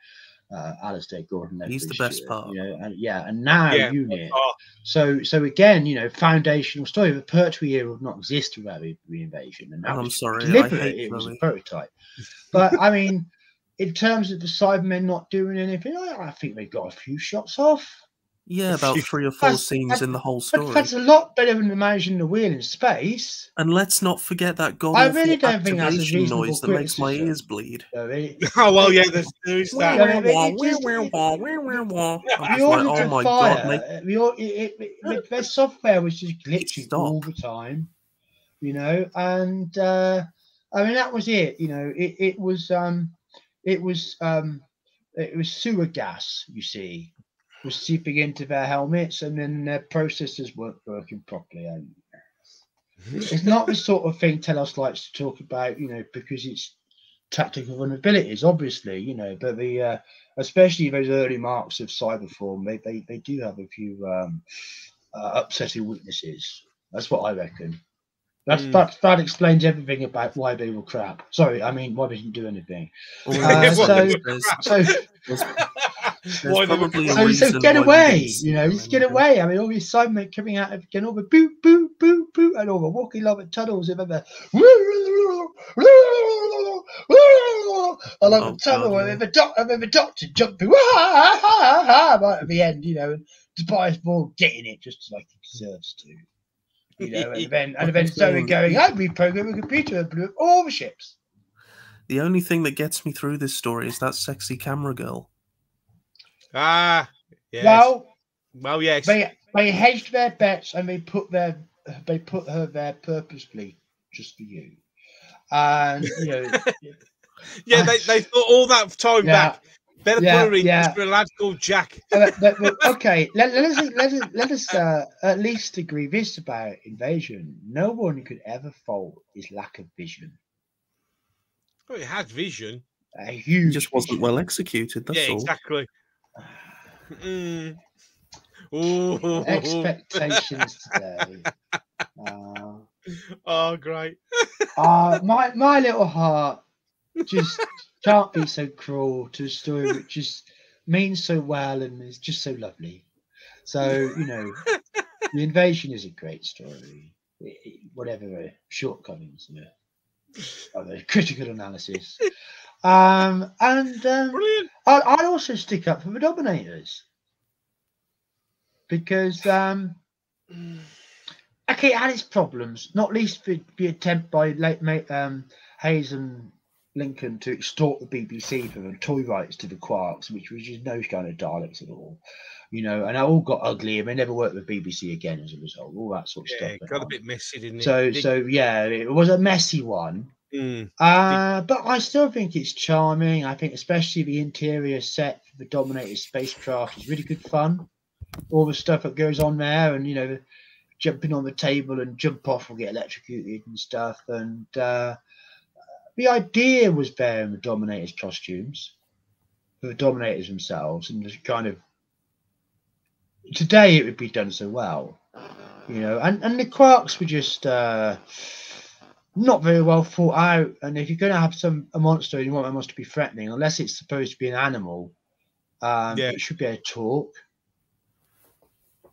uh, Alistair Gordon. He's the best Stewart, part. You know, and yeah, and now Yeah, Unit. Oh, So so again, you know, foundational story. The Pertwee era would not exist without the reinvasion, and that I'm sorry, I deliberate. hate It was a prototype. But I mean, in terms of the Cybermen not doing anything, I, I think they got a few shots off. Yeah, about three or four That's- scenes that's- in the whole story. that's a lot better than managing the wheel in space. And let's not forget that god I really don't think that's a activation reasonable noise that makes my ears bleed. So they- [LAUGHS] oh, well, yeah, there's, there is [LAUGHS] Well, that. I mean, it just- I'm just [LAUGHS] the like, oh my fire, god, make the, or- it, it, it, their software was just glitching Stop. all the time, you know. And uh, I mean, that was it. You know, it, it was um, it was um, it was sewer gas. You see, was seeping into their helmets, and then their processors weren't working properly. And it's not the sort of thing Telos likes to talk about, you know, because it's tactical vulnerabilities, obviously, you know, but the uh, especially those early marks of cyberform, they they, they do have a few um, uh, upsetting weaknesses. That's what I reckon. That's Mm. that that explains everything about why they were crap. Sorry, I mean why they didn't do anything. Uh, [LAUGHS] so- saying is there's, So Why probably so, so reason get away, you know, them just get away. I mean, all these Cybermen coming out of getting all the boop, boop, boop, boop, boop, and all the walking along the tunnels, and then the along Oh, the tunnel, God, and yeah. then the doc, and then the doctor jumping right at the end, you know, and Tobias Vaughn getting it just like he deserves to. You know, and then and then I'm [LAUGHS] Zoe going, I reprogram a computer and blew up all the ships. The only thing that gets me through this story is that sexy camera girl. Ah, yes. Well, Well, yes. they they hedged their bets and they put their they put her there purposefully just for you. And you know, [LAUGHS] yeah, they, they [LAUGHS] thought all that time yeah. back. Better Yeah, put yeah. for a lad called Jack. Uh, but- but- [LAUGHS] okay, let, let us let us let us uh, at least agree this about invasion. No one could ever fault his lack of vision. Oh, it had vision. A It huge. just wasn't vision. well executed. That's yeah, all. exactly. Mm. Expectations today. [LAUGHS] Uh, Oh, great. uh, my my little heart just can't be so cruel to a story which just means so well and is just so lovely. So you know, the invasion is a great story. whatever shortcomings, of the critical analysis. Um, and um. I'd, I'd also stick up for the Dominators because, um, okay, it had its problems, not least the, the attempt by late mate um, Hayes and Lincoln to extort the BBC for the toy rights to the Quarks, which was just no kind of Daleks at all. You know, and it all got ugly, and they never worked with BBC again as a result. All that sort of Yeah, stuff. got a bit messy, didn't it? So, so yeah, it was a messy one. Mm. Uh, but I still think it's charming. I think, especially the interior set for the Dominator spacecraft is really good fun. All the stuff that goes on there, and you know, jumping on the table and jump off will get electrocuted and stuff. And uh, the idea was there in the Dominators costumes, for the Dominators themselves, and just kind of today it would be done so well, you know. And and the Quarks were just. Uh, not very well thought out. And if you're going to have some a monster and you want that monster to be threatening, unless it's supposed to be an animal, um, Yeah. it should be a to talk.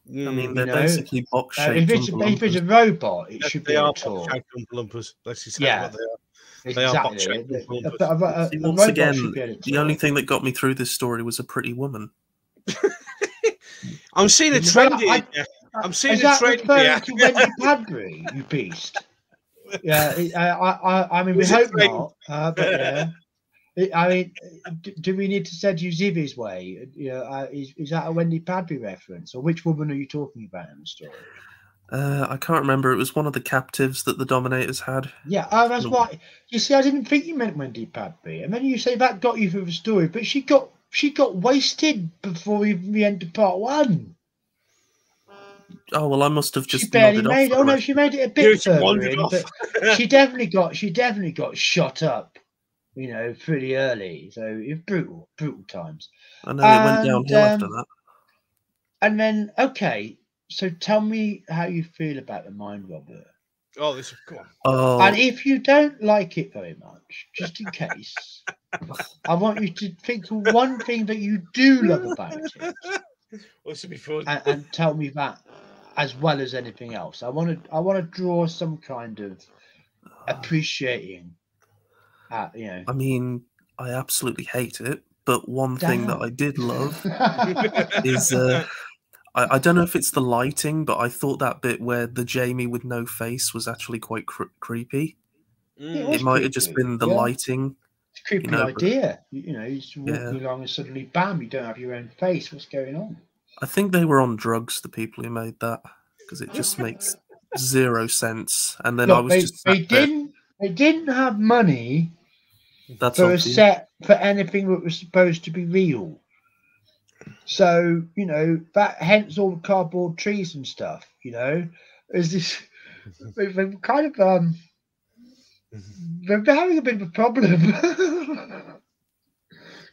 I mean, Mm. they're know, basically box Uh, if it's if it's a robot, it Yes, should they be are able talk. shaped lumpers. Let's just Yeah. what they are. It's they are exactly. box-shaped A- a- a- a- a- See, a once robot again, be able the only thing that got me through this story was a pretty woman. [LAUGHS] I'm seeing a trend I- here. I'm seeing Is a trend here. to Wendy Padbury, [LAUGHS] you beast? Yeah, it- I, I, I- I mean, we hope trend? not. Uh, but [LAUGHS] yeah, It- I mean, do, do we need to send you Zivvy's way? You know, uh, is, is that a Wendy Padbury reference, or which woman are you talking about in the story? Uh, I can't remember. It was one of the captives that the Dominators had. Yeah, oh, that's No. why. You see, I didn't think you meant Wendy Padbury, and then you say that got you through the story, but she got she got wasted before even the end of part one. Oh well, I must have She just barely nodded off. made. Oh the no, she made it a You bit just further in, but she definitely got she definitely got shot up. You know, pretty early. So it's brutal, brutal times. I know it went And, downhill after um, that. And then, okay, so tell me how you feel about the mind robber. Oh, this come on. Oh, And if you don't like it very much, just in case, [LAUGHS] I want you to think of one thing that you do love about it Well, this will be fun. and, and tell me that as well as anything else. I want to I want to draw some kind of appreciating. Uh, you know. I mean, I absolutely hate it. But one thing that I did love [LAUGHS] is uh, I, I don't know if it's the lighting, but I thought that bit where the Jamie with no face was actually quite cre- creepy. Mm. was It might have just been the yeah. lighting. A creepy know, idea. You, you know, you just walking Yeah. along and suddenly, bam, you don't have your own face. What's going on? I think they were on drugs, the people who made that, because it just makes zero sense. And then I was they, just they didn't they didn't have money That's for a obvious. set for anything that was supposed to be real. So you know that hence all the cardboard trees and stuff. You know, is this [LAUGHS] they've kind of um they're having a bit of a problem. [LAUGHS]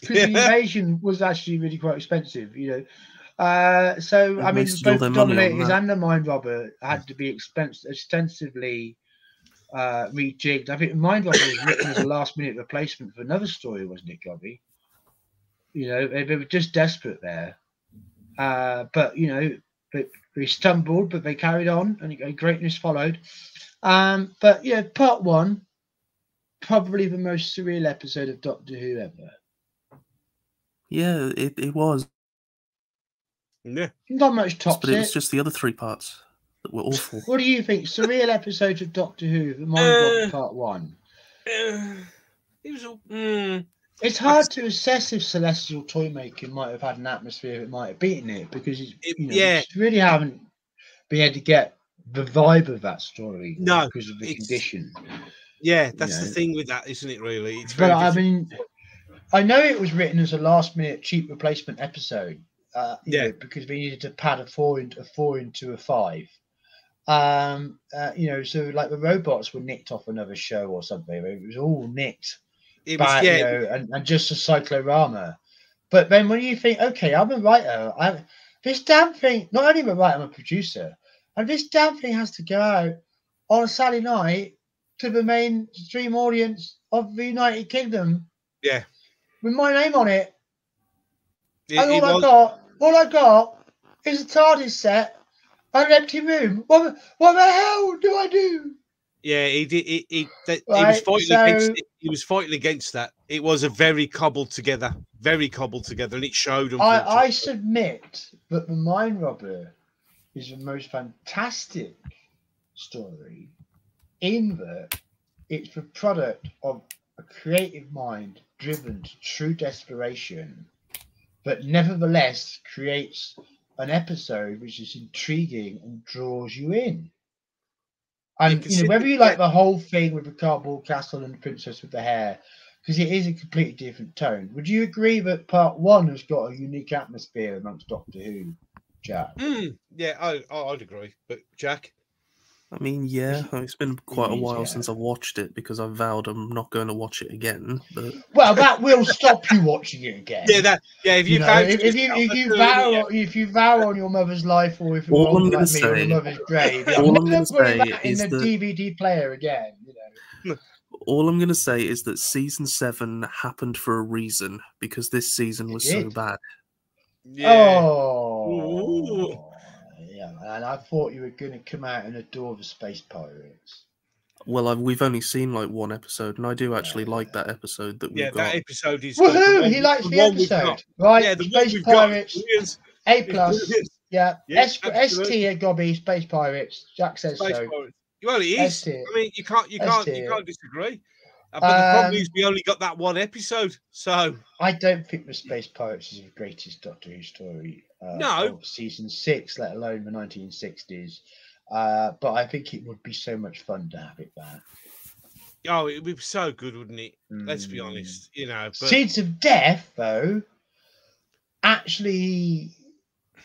Because the invasion was actually really quite expensive, you know. Uh, so They I mean, both the their money Dominators and the Mind Robber had to be expense extensively uh, rejigged. I think Mind Robber was written as a last minute replacement for another story, wasn't it, Gobby? You know, they, they were just desperate there. Uh, but you know, they, they stumbled, but they carried on, and and greatness followed. Um, but yeah, part one, probably the most surreal episode of Doctor Who ever. Yeah, it, it was, Yeah. Not much tops but it was just the other three parts that were awful. What do you think? Surreal episodes of Doctor Who, the Mind Uh, Robber Part One. Uh, it was all. Mm. It's hard to assess if Celestial Toymaker might have had an atmosphere that might have beaten it because it's, It- you know, yeah. it's really haven't been able to get the vibe of that story No, because of the condition. Yeah, that's the know. thing with that, isn't it? Really, it's But very I mean, I know it was written as a last minute cheap replacement episode. Uh, you Yeah. know, because we needed to pad a four into a four into a five. Um, uh, you know, so like the robots were nicked off another show or something. It was all nicked. it was but yeah, you know, and, and just a cyclorama. But then when you think, okay, I'm a writer, I this damn thing, not only am I a writer, I'm a producer, and this damn thing has to go out on a Saturday night to the mainstream audience of the United Kingdom yeah. with my name on it. It, and it all I was, got, all I got is a TARDIS set and an empty room. What, the- what the hell do I do? Yeah, he did. He, he, he was fighting so- against. It. He was fighting against that. It was a very cobbled together, very cobbled together, and it showed. I, I submit that the Mind Robber is the most fantastic story in that it's the product of a creative mind driven to true desperation, but nevertheless creates an episode which is intriguing and draws you in. And you know, whether you like the whole thing with the cardboard castle and the princess with the hair, because it is a completely different tone. Would you agree that part one has got a unique atmosphere amongst Doctor Who, Jack? Mm, yeah, I, I'd agree. But Jack, I mean, yeah, it's been quite a while yeah. since I've watched it because I vowed I'm not going to watch it again. But Well, that will stop you watching it again. yeah, that yeah. If you, you know, found if, if you if you vow if you vow on your mother's life, or if you're All I'm like me on say- your mother's grave, all I'm I'm gonna say that in is the that- DVD player again. You know. all I'm going to say is that season seven happened for a reason because this season It was so bad. yeah. Oh, Ooh. yeah, and I thought you were going to come out and adore the space pirates. Well, I've, we've only seen like one episode, and I do actually Yeah. like that episode that we yeah, got. that episode is. good. Woohoo! one- He likes the one we've got. episode, right? Yeah, the one space we've got pirates, is A plus. Yeah, Yeah, S, S tier Gobby, space pirates. Jack says Space so. Pirates. Well, it S-tier. I mean, you can't, you can't, you tier. can't disagree. Uh, But the problem Um, is, we only got that one episode. So I don't think the Space Pirates is the greatest Doctor Who story. Uh, No. Of season six, let alone the 1960s. Uh, but I think it would be so much fun to have it back. oh, it would be so good, wouldn't it? Let's be Mm. honest. You know, but Seeds of Death, though, actually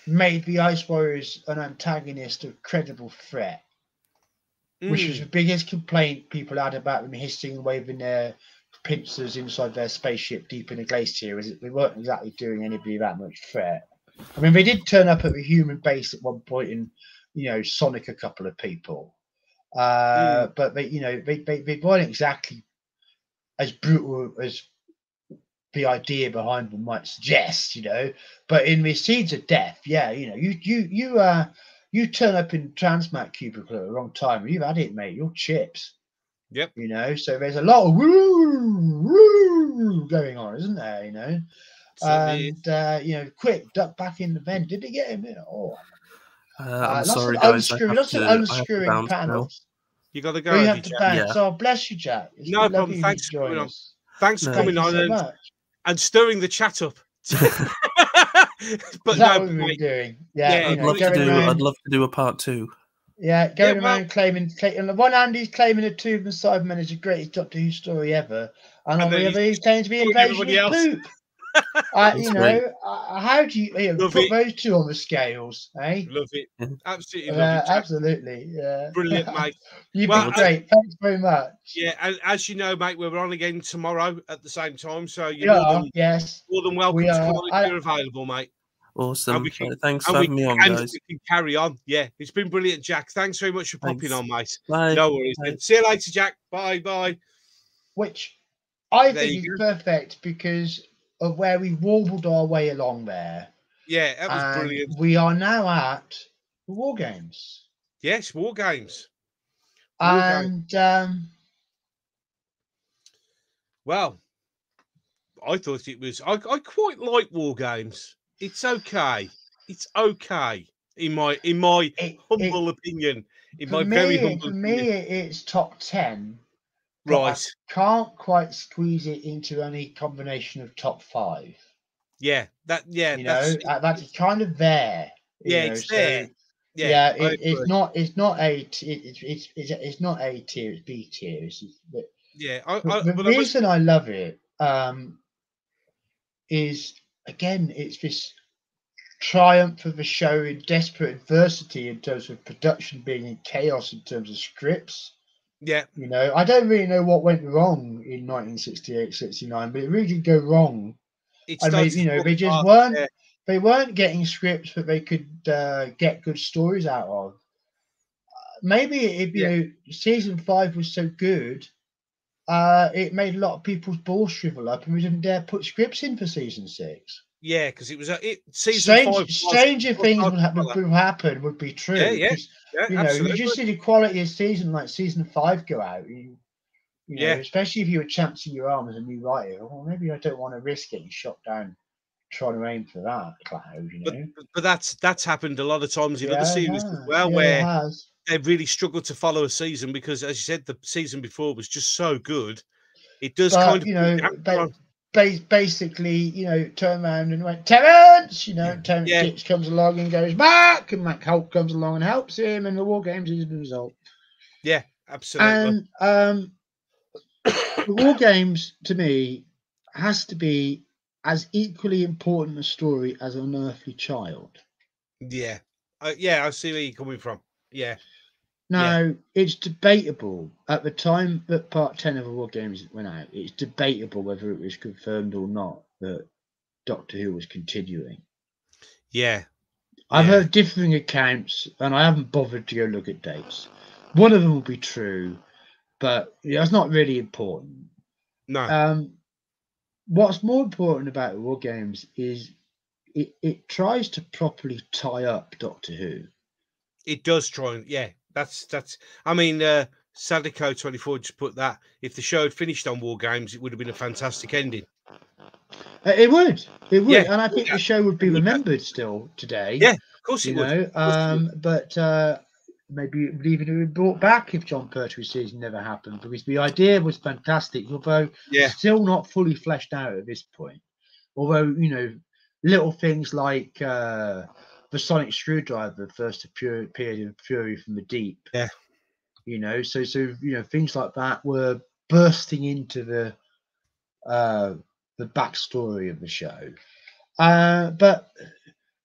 made the Ice Warriors an antagonist of credible threat, which was Mm, the biggest complaint people had about them hissing and waving their pincers inside their spaceship deep in the glacier, is that they weren't exactly doing anybody that much threat. I mean, they did turn up at the human base at one point and, you know, sonic a couple of people. Uh, But they, you know, they, they, they weren't exactly as brutal as the idea behind them might suggest, you know. But in the seeds of death, yeah, you know, you you you uh you turn up in Transmat cubicle at the wrong time, you've had it, mate. You're chips. Yep. You know, so there's a lot of woo woo going on, isn't there? You know. And uh, you know, quick duck back in the vent. Did they get him? in? Oh, Uh, uh, I'm lots sorry, of guys. I unscrewing, have lots to, of I have to unscrewing bounce now. panels. you got to go. You have have to Jack. bounce. Yeah. Oh, bless you, Jack. It's No problem. you Thanks to for coming join on. us. Thanks for coming Thank on so and, and stirring the chat up. [LAUGHS] [LAUGHS] but Is that no, what we were mate, doing? Yeah, Yeah, you I'd love to do. around, I'd love to do a part two. yeah, going Yeah, well- around claiming, claiming. On the one hand, he's claiming the Tomb and Cybermen is the greatest Doctor Who story ever, and, And on the other, he's claiming to be calling invasion everybody of else. poop. Uh, you That's know, uh, how do you, you know, Love put it. those two on the scales, eh? love it. Yeah. Absolutely Uh, it. Absolutely, yeah. Brilliant, [LAUGHS] mate. You've Well, been I- great. Thanks very much. Yeah, and as you know, mate, we're on again tomorrow at the same time. So you're more are, than, yes. more than welcome we to are. come on if I- you're available, mate. Awesome. can- Uh, Thanks and for we having me on, And guys. we can carry on. Yeah, it's been brilliant, Jack. Thanks very much for popping on, mate. Bye. No worries. Bye. See you later, Jack. Bye, bye. which I There think you is perfect because of where we warbled our way along there. Yeah, that was and brilliant. We are now at the War Games. Yes, war games. War games. And um, Well, I thought it was. I, I quite like war games. It's okay. It's okay in my in my it, humble it, opinion. In my very me, humble for me, opinion. it's top 10. Right. can't quite squeeze it into any combination of top five. Yeah. That. Yeah. you that's. know, uh, that's kind of there. yeah, know, it's so- there. Yeah. Yeah, it, it's not. It's not a it, it's it's it's it's not a tier. It's B tier. It's, but Yeah. I, the, I, the but I reason I love it um, is again, it's this triumph of a show in desperate adversity in terms of production being in chaos in terms of scripts. Yeah. You know, I don't really know what went wrong in 1968, 69, but it really did go wrong. It I mean, you know, they just weren't yeah. they weren't getting scripts that they could uh, get good stories out of. Uh, Maybe if you Yeah. know season five was so good, uh, it made a lot of people's balls shrivel up, and we didn't dare put scripts in for season six. Yeah, because it was a it season Strange, five. stranger things would happen, would happen would be true. Yeah, yeah, 'cause, Yeah, you know, absolutely. you just see the quality of season like season five go out. You, you know, Yeah. especially if you were chancing your arm as a new writer. Well, maybe I don't want to risk getting shot down trying to aim for that cloud. You but, know, but that's that's happened a lot of times in Yeah, other series as well, Yeah, where they really struggled to follow a season because, as you said, the season before was just so good. It does But, kind of you know, they- on- ba- basically, you know, turn around and went, Terrance, you know, Yeah. Terrence Yeah. Dix comes along and goes back, and Mac Hulke comes along and helps him, and the War Games is the result. yeah, absolutely. And um, the War Games, to me, has to be as equally important a story as an unearthly child. yeah, uh, yeah, I see where you're coming from. Yeah, Now, it's debatable at the time that part 10 of the War Games went out, it's debatable whether it was confirmed or not that Doctor Who was continuing. yeah, I've Yeah. heard differing accounts, and I haven't bothered to go look at dates. One of them will be true, but yeah, that's not really important. no, Um, what's more important about War Games is it, it tries to properly tie up Doctor Who. it does try yeah, that's that's. I mean, uh, Sadako twenty four just put that if the show had finished on War Games, it would have been a fantastic ending. Uh, It would, it would, Yeah, and I think yeah, the show would be would. remembered still today. Yeah, Of course, you it would. know. Um, but uh, maybe it would even have been brought back if Jon Pertwee season never happened because the idea was fantastic, although Yeah. still not fully fleshed out at this point. Although you know, little things like uh, the sonic screwdriver first appeared, in Fury from the Deep. Yeah. You know, so so you know things like that were bursting into the uh, the backstory of the show. Uh, but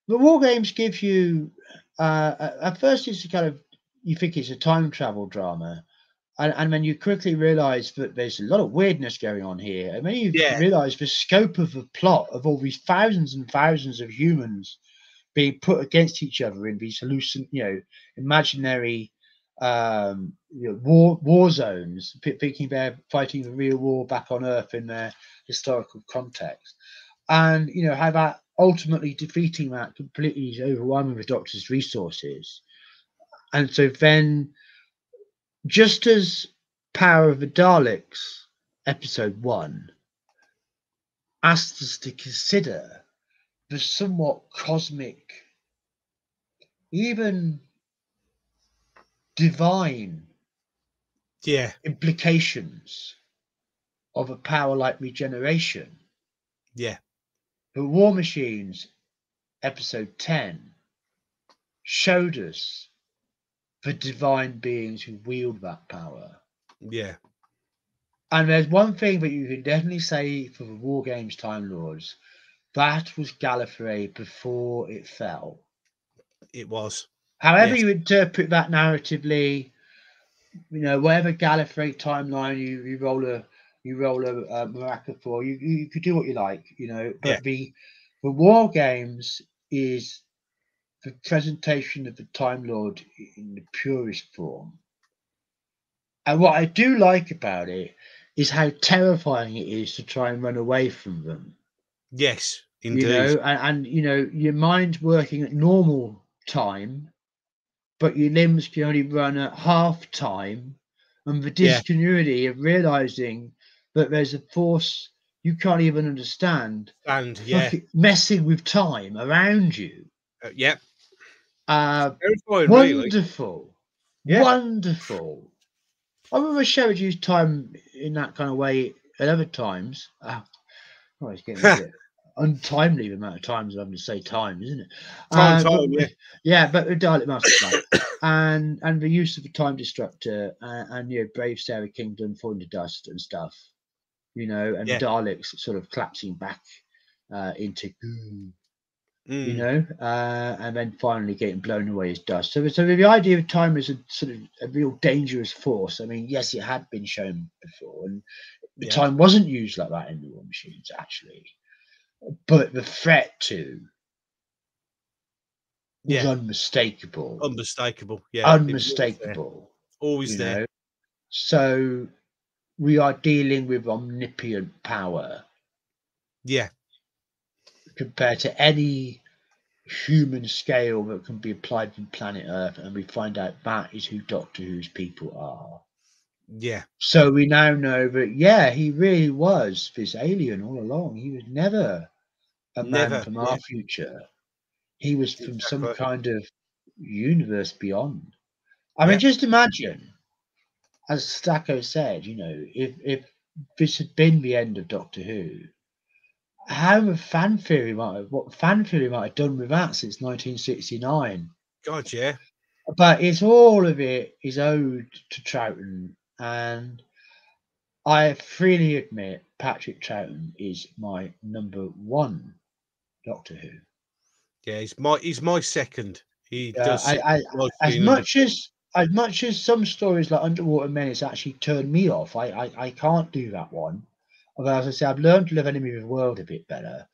the war games give you uh, at- at first it's a kind of you think it's a time travel drama and, and then you quickly realize that there's a lot of weirdness going on here and then you Yeah. realize the scope of the plot of all these thousands and thousands of humans being put against each other in these hallucin you know imaginary um you know, war war zones thinking they're fighting the real war back on earth in their historical context. And you know how that ultimately defeating that completely overwhelming the doctor's resources. And so then just as power of the daleks episode one asked us to consider the somewhat cosmic even divine Yeah, implications of a power like regeneration. Yeah, The War Machines, episode 10, showed us the divine beings who wield that power. yeah, And there's one thing that you can definitely say for the War Games Time Lords that was Gallifrey before it fell. it was. However, Yes. you interpret that narratively, you know, whatever Gallifrey timeline you, you roll a you roll a, a miracle for, you, you could do what you like, you know. But Yeah. the the War Games is the presentation of the Time Lord in the purest form. And what I do like about it is how terrifying it is to try and run away from them Yes, indeed. you know and, and you know your mind's working at normal time but your limbs can only run at half time and the Yeah. discontinuity of realizing that there's a force you can't even understand and yeah, messing with time around you uh, yeah, uh terrifying, really. wonderful Yeah. wonderful i remember showed you time in that kind of way at other times oh, oh it's getting [LAUGHS] untimely the amount of times i'm having to say time isn't it Time, but- time, yeah. yeah but the Dalek Master Plan and and the use of the time destructor uh, and you know brave Sara Kingdom falling to dust and stuff you know and Yeah. the daleks sort of collapsing back uh into goo you Mm, know, uh, and then finally getting blown away as dust. So, so the idea of time as a sort of a real dangerous force. I mean, yes, it had been shown before, and the Yeah. time wasn't used like that in the War Machines, actually. But the threat to was unmistakable, unmistakable. Yeah, was always there, unmistakable. Always there. So we are dealing with omnipotent power. Yeah, compared to any human scale that can be applied from planet Earth, and we find out that is who Doctor Who's people are. Yeah. So we now know that yeah, he really was this alien all along. He was never a man Never, from our future. He was from some Exactly. kind of universe beyond. I Yeah. mean, just imagine, as Sadako said, you know, if if this had been the end of Doctor Who, how the fan theory might have what fan theory might have done with that since 1969 God, yeah. but it's all of it is owed to Troughton, and I freely admit Patrick Troughton is my number one Doctor Who. Yeah, he's my he's my second. He Uh, does. I, I, as much as as much as some stories like Underwater Menace actually turn me off, I, I, I can't do that one. Although, as I say, I've learned to love Enemy of the World a bit better.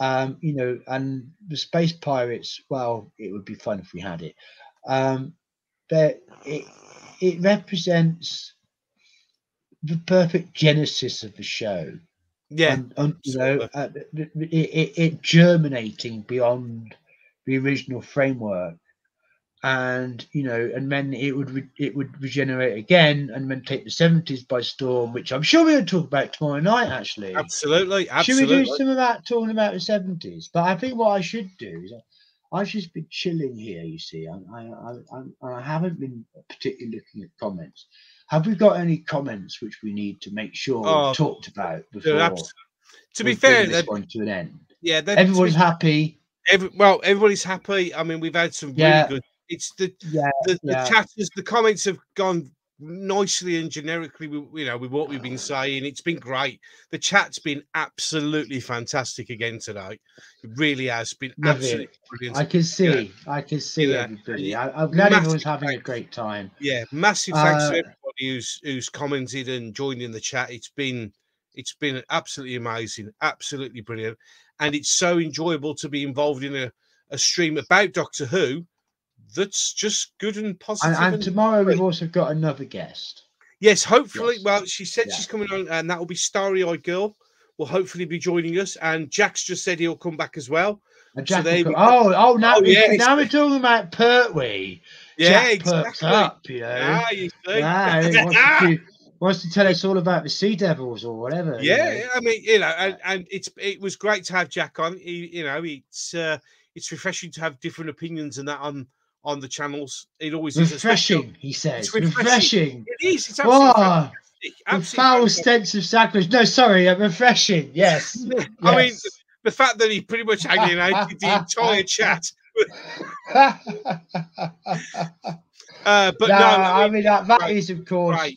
Um, you know, and the Space Pirates, well, it would be fun if we had it. Um, but it it represents the perfect genesis of the show. Yeah, and, and you know, uh, it, it, it germinating beyond the original framework, and you know, and then it would re- it would regenerate again, and then take the seventies by storm, which I'm sure we'll talk about tomorrow night. Actually, absolutely, should absolutely. we do some of that talking about the seventies? But I think what I should do is. I've just been chilling here, you see. I, I, I, I, I haven't been particularly looking at comments. Have we got any comments which we need to make sure Oh, we've talked about before? abs- to be fair, this one to an end. yeah, Everyone's be- happy. every, well, everybody's happy. I mean, we've had some really Yeah. good. It's the Yeah, the, yeah. the chatters, the comments have gone nicely and generically. with- You know, with what we've been saying, it's been great. The chat's been absolutely fantastic again today. It really has been absolutely brilliant. I can see. I can see Yeah. everybody. I, I'm glad Massive everyone's having a great time. Yeah, massive thanks Uh, to everybody who's who's commented and joined in the chat. It's been it's been absolutely amazing, absolutely brilliant, and it's so enjoyable to be involved in a, a stream about Doctor Who. That's just good and And, positive. and and- tomorrow we've also got another guest. yes, hopefully. Yes. Well, she said Yeah. she's coming on, and that will be Starry Eyed Girl. Will hopefully be joining us, and Jack's just said he'll come back as well. So Jack there will we co- oh, oh, now, Oh, yeah, now we're talking about Pertwee. Yeah, Jack exactly. up, you know. Ah, you wants, to, wants to tell us all about the Sea Devils or whatever. you Yeah, know. I mean, you know, and, and it's it was great to have Jack on. He, you know, it's uh, it's refreshing to have different opinions and that on on the channels. It always is Refreshing, he says. It's refreshing. refreshing. It is. It's absolutely Oh, the Absolutely foul stench of sacrilege. No, sorry, uh, refreshing. Yes. [LAUGHS] I mean, yes. The fact that he pretty much alienated the [LAUGHS] entire chat. [LAUGHS] Uh, but no, no, I mean, that, that right, is of course right.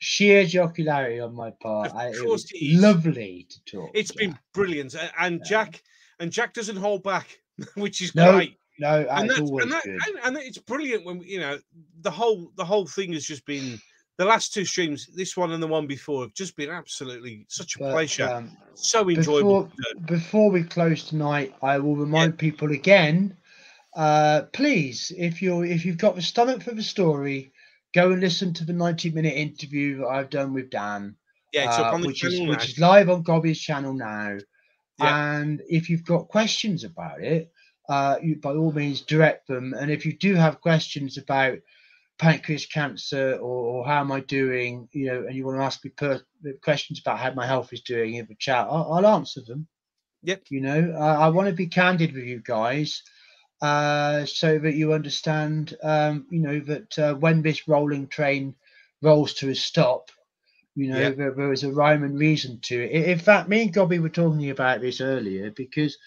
sheer jocularity on my part. Of I, it course was it lovely to talk. It's to been Jack. brilliant, and Yeah. Jack and Jack doesn't hold back, [LAUGHS] which is No, great. no, and that's and, that, and, and it's brilliant when you know the whole the whole thing has just been the last two streams this one and the one before have just been absolutely such a But, pleasure um, so enjoyable before, before we close tonight, I will remind people again. Uh, please, if you're if you've got the stomach for the story, go and listen to the 90 minute interview that I've done with Dan. yeah it's uh, up on the which is now. which is live on Gobby's channel now. Yeah. And if you've got questions about it, uh, you by all means direct them. And if you do have questions about pancreas cancer or, or how am I doing, you know, and you want to ask me per- questions about how my health is doing in the chat, I'll, I'll answer them. Yep. You know, uh, I want to be candid with you guys. Uh, so that you understand, um, you know, that uh, when this rolling train rolls to a stop, you know, Yeah. there, there is a rhyme and reason to it. In fact, me and Gobby were talking about this earlier because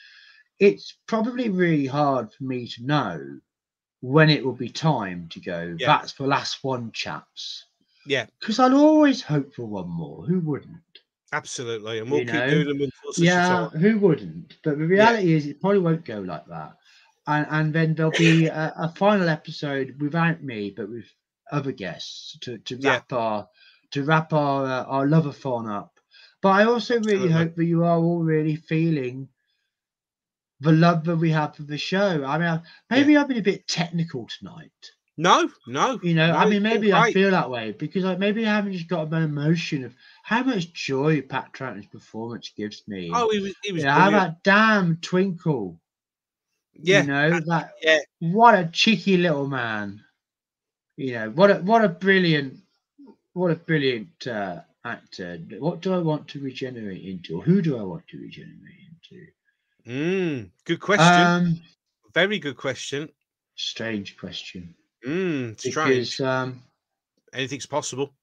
it's probably really hard for me to know when it will be time to go. Yeah. That's the last one, chaps. Yeah. Because I'd always hope for one more. Who wouldn't? absolutely and we'll you keep know, doing them until Yeah, who wouldn't? But the reality is, it probably won't go like that. And and then there'll be [LAUGHS] a, a final episode without me, but with other guests to to Yeah. wrap our to wrap our uh, our loveathon up. But I also really Absolutely. hope that you are all really feeling the love that we have for the show. I mean, I- maybe I've been a bit technical tonight. No, no. You know, I mean, maybe I feel that way because like maybe I haven't just got an emotion of how much joy Pat Troughton's performance gives me. Oh, he was. He was. yeah, how that damn twinkle? yeah, you know that. yeah. What a cheeky little man. You know what a what a brilliant, what a brilliant uh, actor. What do I want to regenerate into, or who do I want to regenerate into? Mm, good question. Um, Very good question. strange question. Mm, strange. Because um, Anything's possible.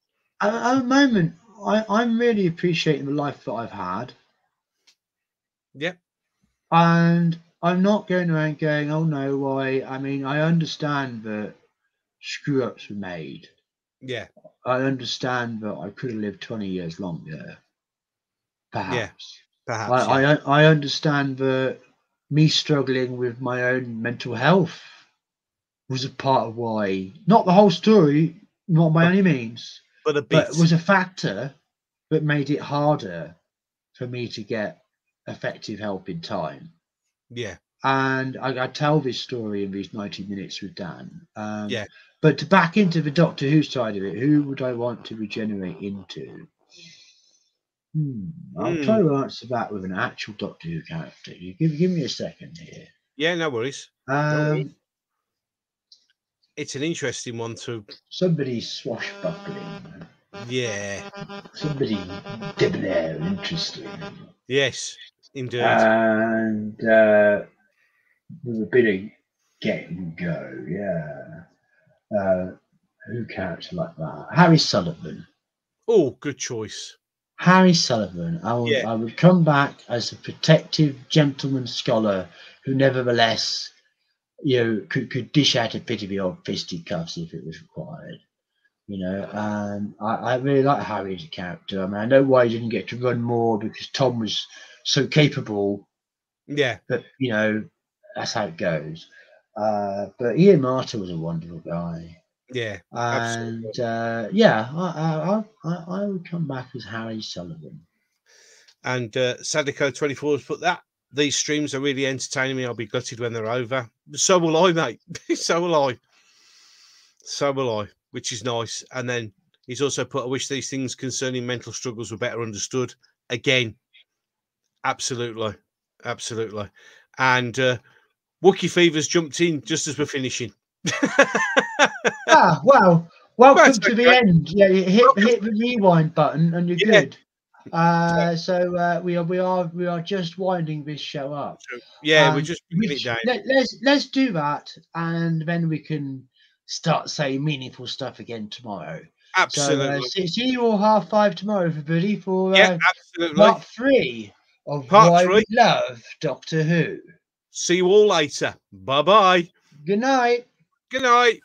at, at the moment, I, I'm really appreciating the life that I've had. Yeah. And I'm not going around going, oh no, why? I mean, I understand that screw ups were made. Yeah. I understand that I could have lived 20 years longer. Perhaps. Perhaps. I, yeah. I, I understand that me struggling with my own mental health was a part of why, not the whole story, not by any means, but a bit. but was a factor that made it harder for me to get effective help in time. yeah. And I, I tell this story in these 90 minutes with Dan. Um, Yeah. But to back into the Doctor Who side of it, who would I want to regenerate into? Hmm, I'll Hmm. try to answer that with an actual Doctor Who character. You give, give me a second here. Yeah. No worries. Um, It's an interesting one too. somebody swashbuckling, Yeah. somebody debonair interesting. Yes. Indeed. and uh, with a bit of get and go, yeah. Uh, who character like that? Harry Sullivan. oh, good choice. Harry Sullivan. I would, Yeah. I would come back as a protective gentleman scholar who, nevertheless, you know, could, could dish out a bit of your old fisticuffs if it was required. You know, and I, I really like Harry as a character. I mean, I know why he didn't get to run more because Tom was so capable Yeah. but you know that's how it goes. Uh, but Ian Marter was a wonderful guy, Yeah. and uh, yeah, I, I, I, I would come back as Harry Sullivan. And uh, Sadako 24 has put that. These streams are really entertaining me. I'll be gutted when they're over. So will I, mate. [LAUGHS] so will I. So will I, which is nice. And then he's also put, I wish these things concerning mental struggles were better understood. Again, absolutely. Absolutely. And uh, Wookie Fever's jumped in just as we're finishing. Ah, well, welcome to the end. Yeah, you hit hit the rewind button, and you're Yeah. good. Uh, so uh, we are we are we are just winding this show up. yeah, we're Um, just bringing it Which- let, let's let's do that, and then we can start saying meaningful stuff again tomorrow. So Absolutely. uh, see, see you all half five tomorrow, everybody, for uh, yeah, absolutely. part three of Part Why three. We Love Doctor Who. See you all later. Bye bye. Good night. Good night.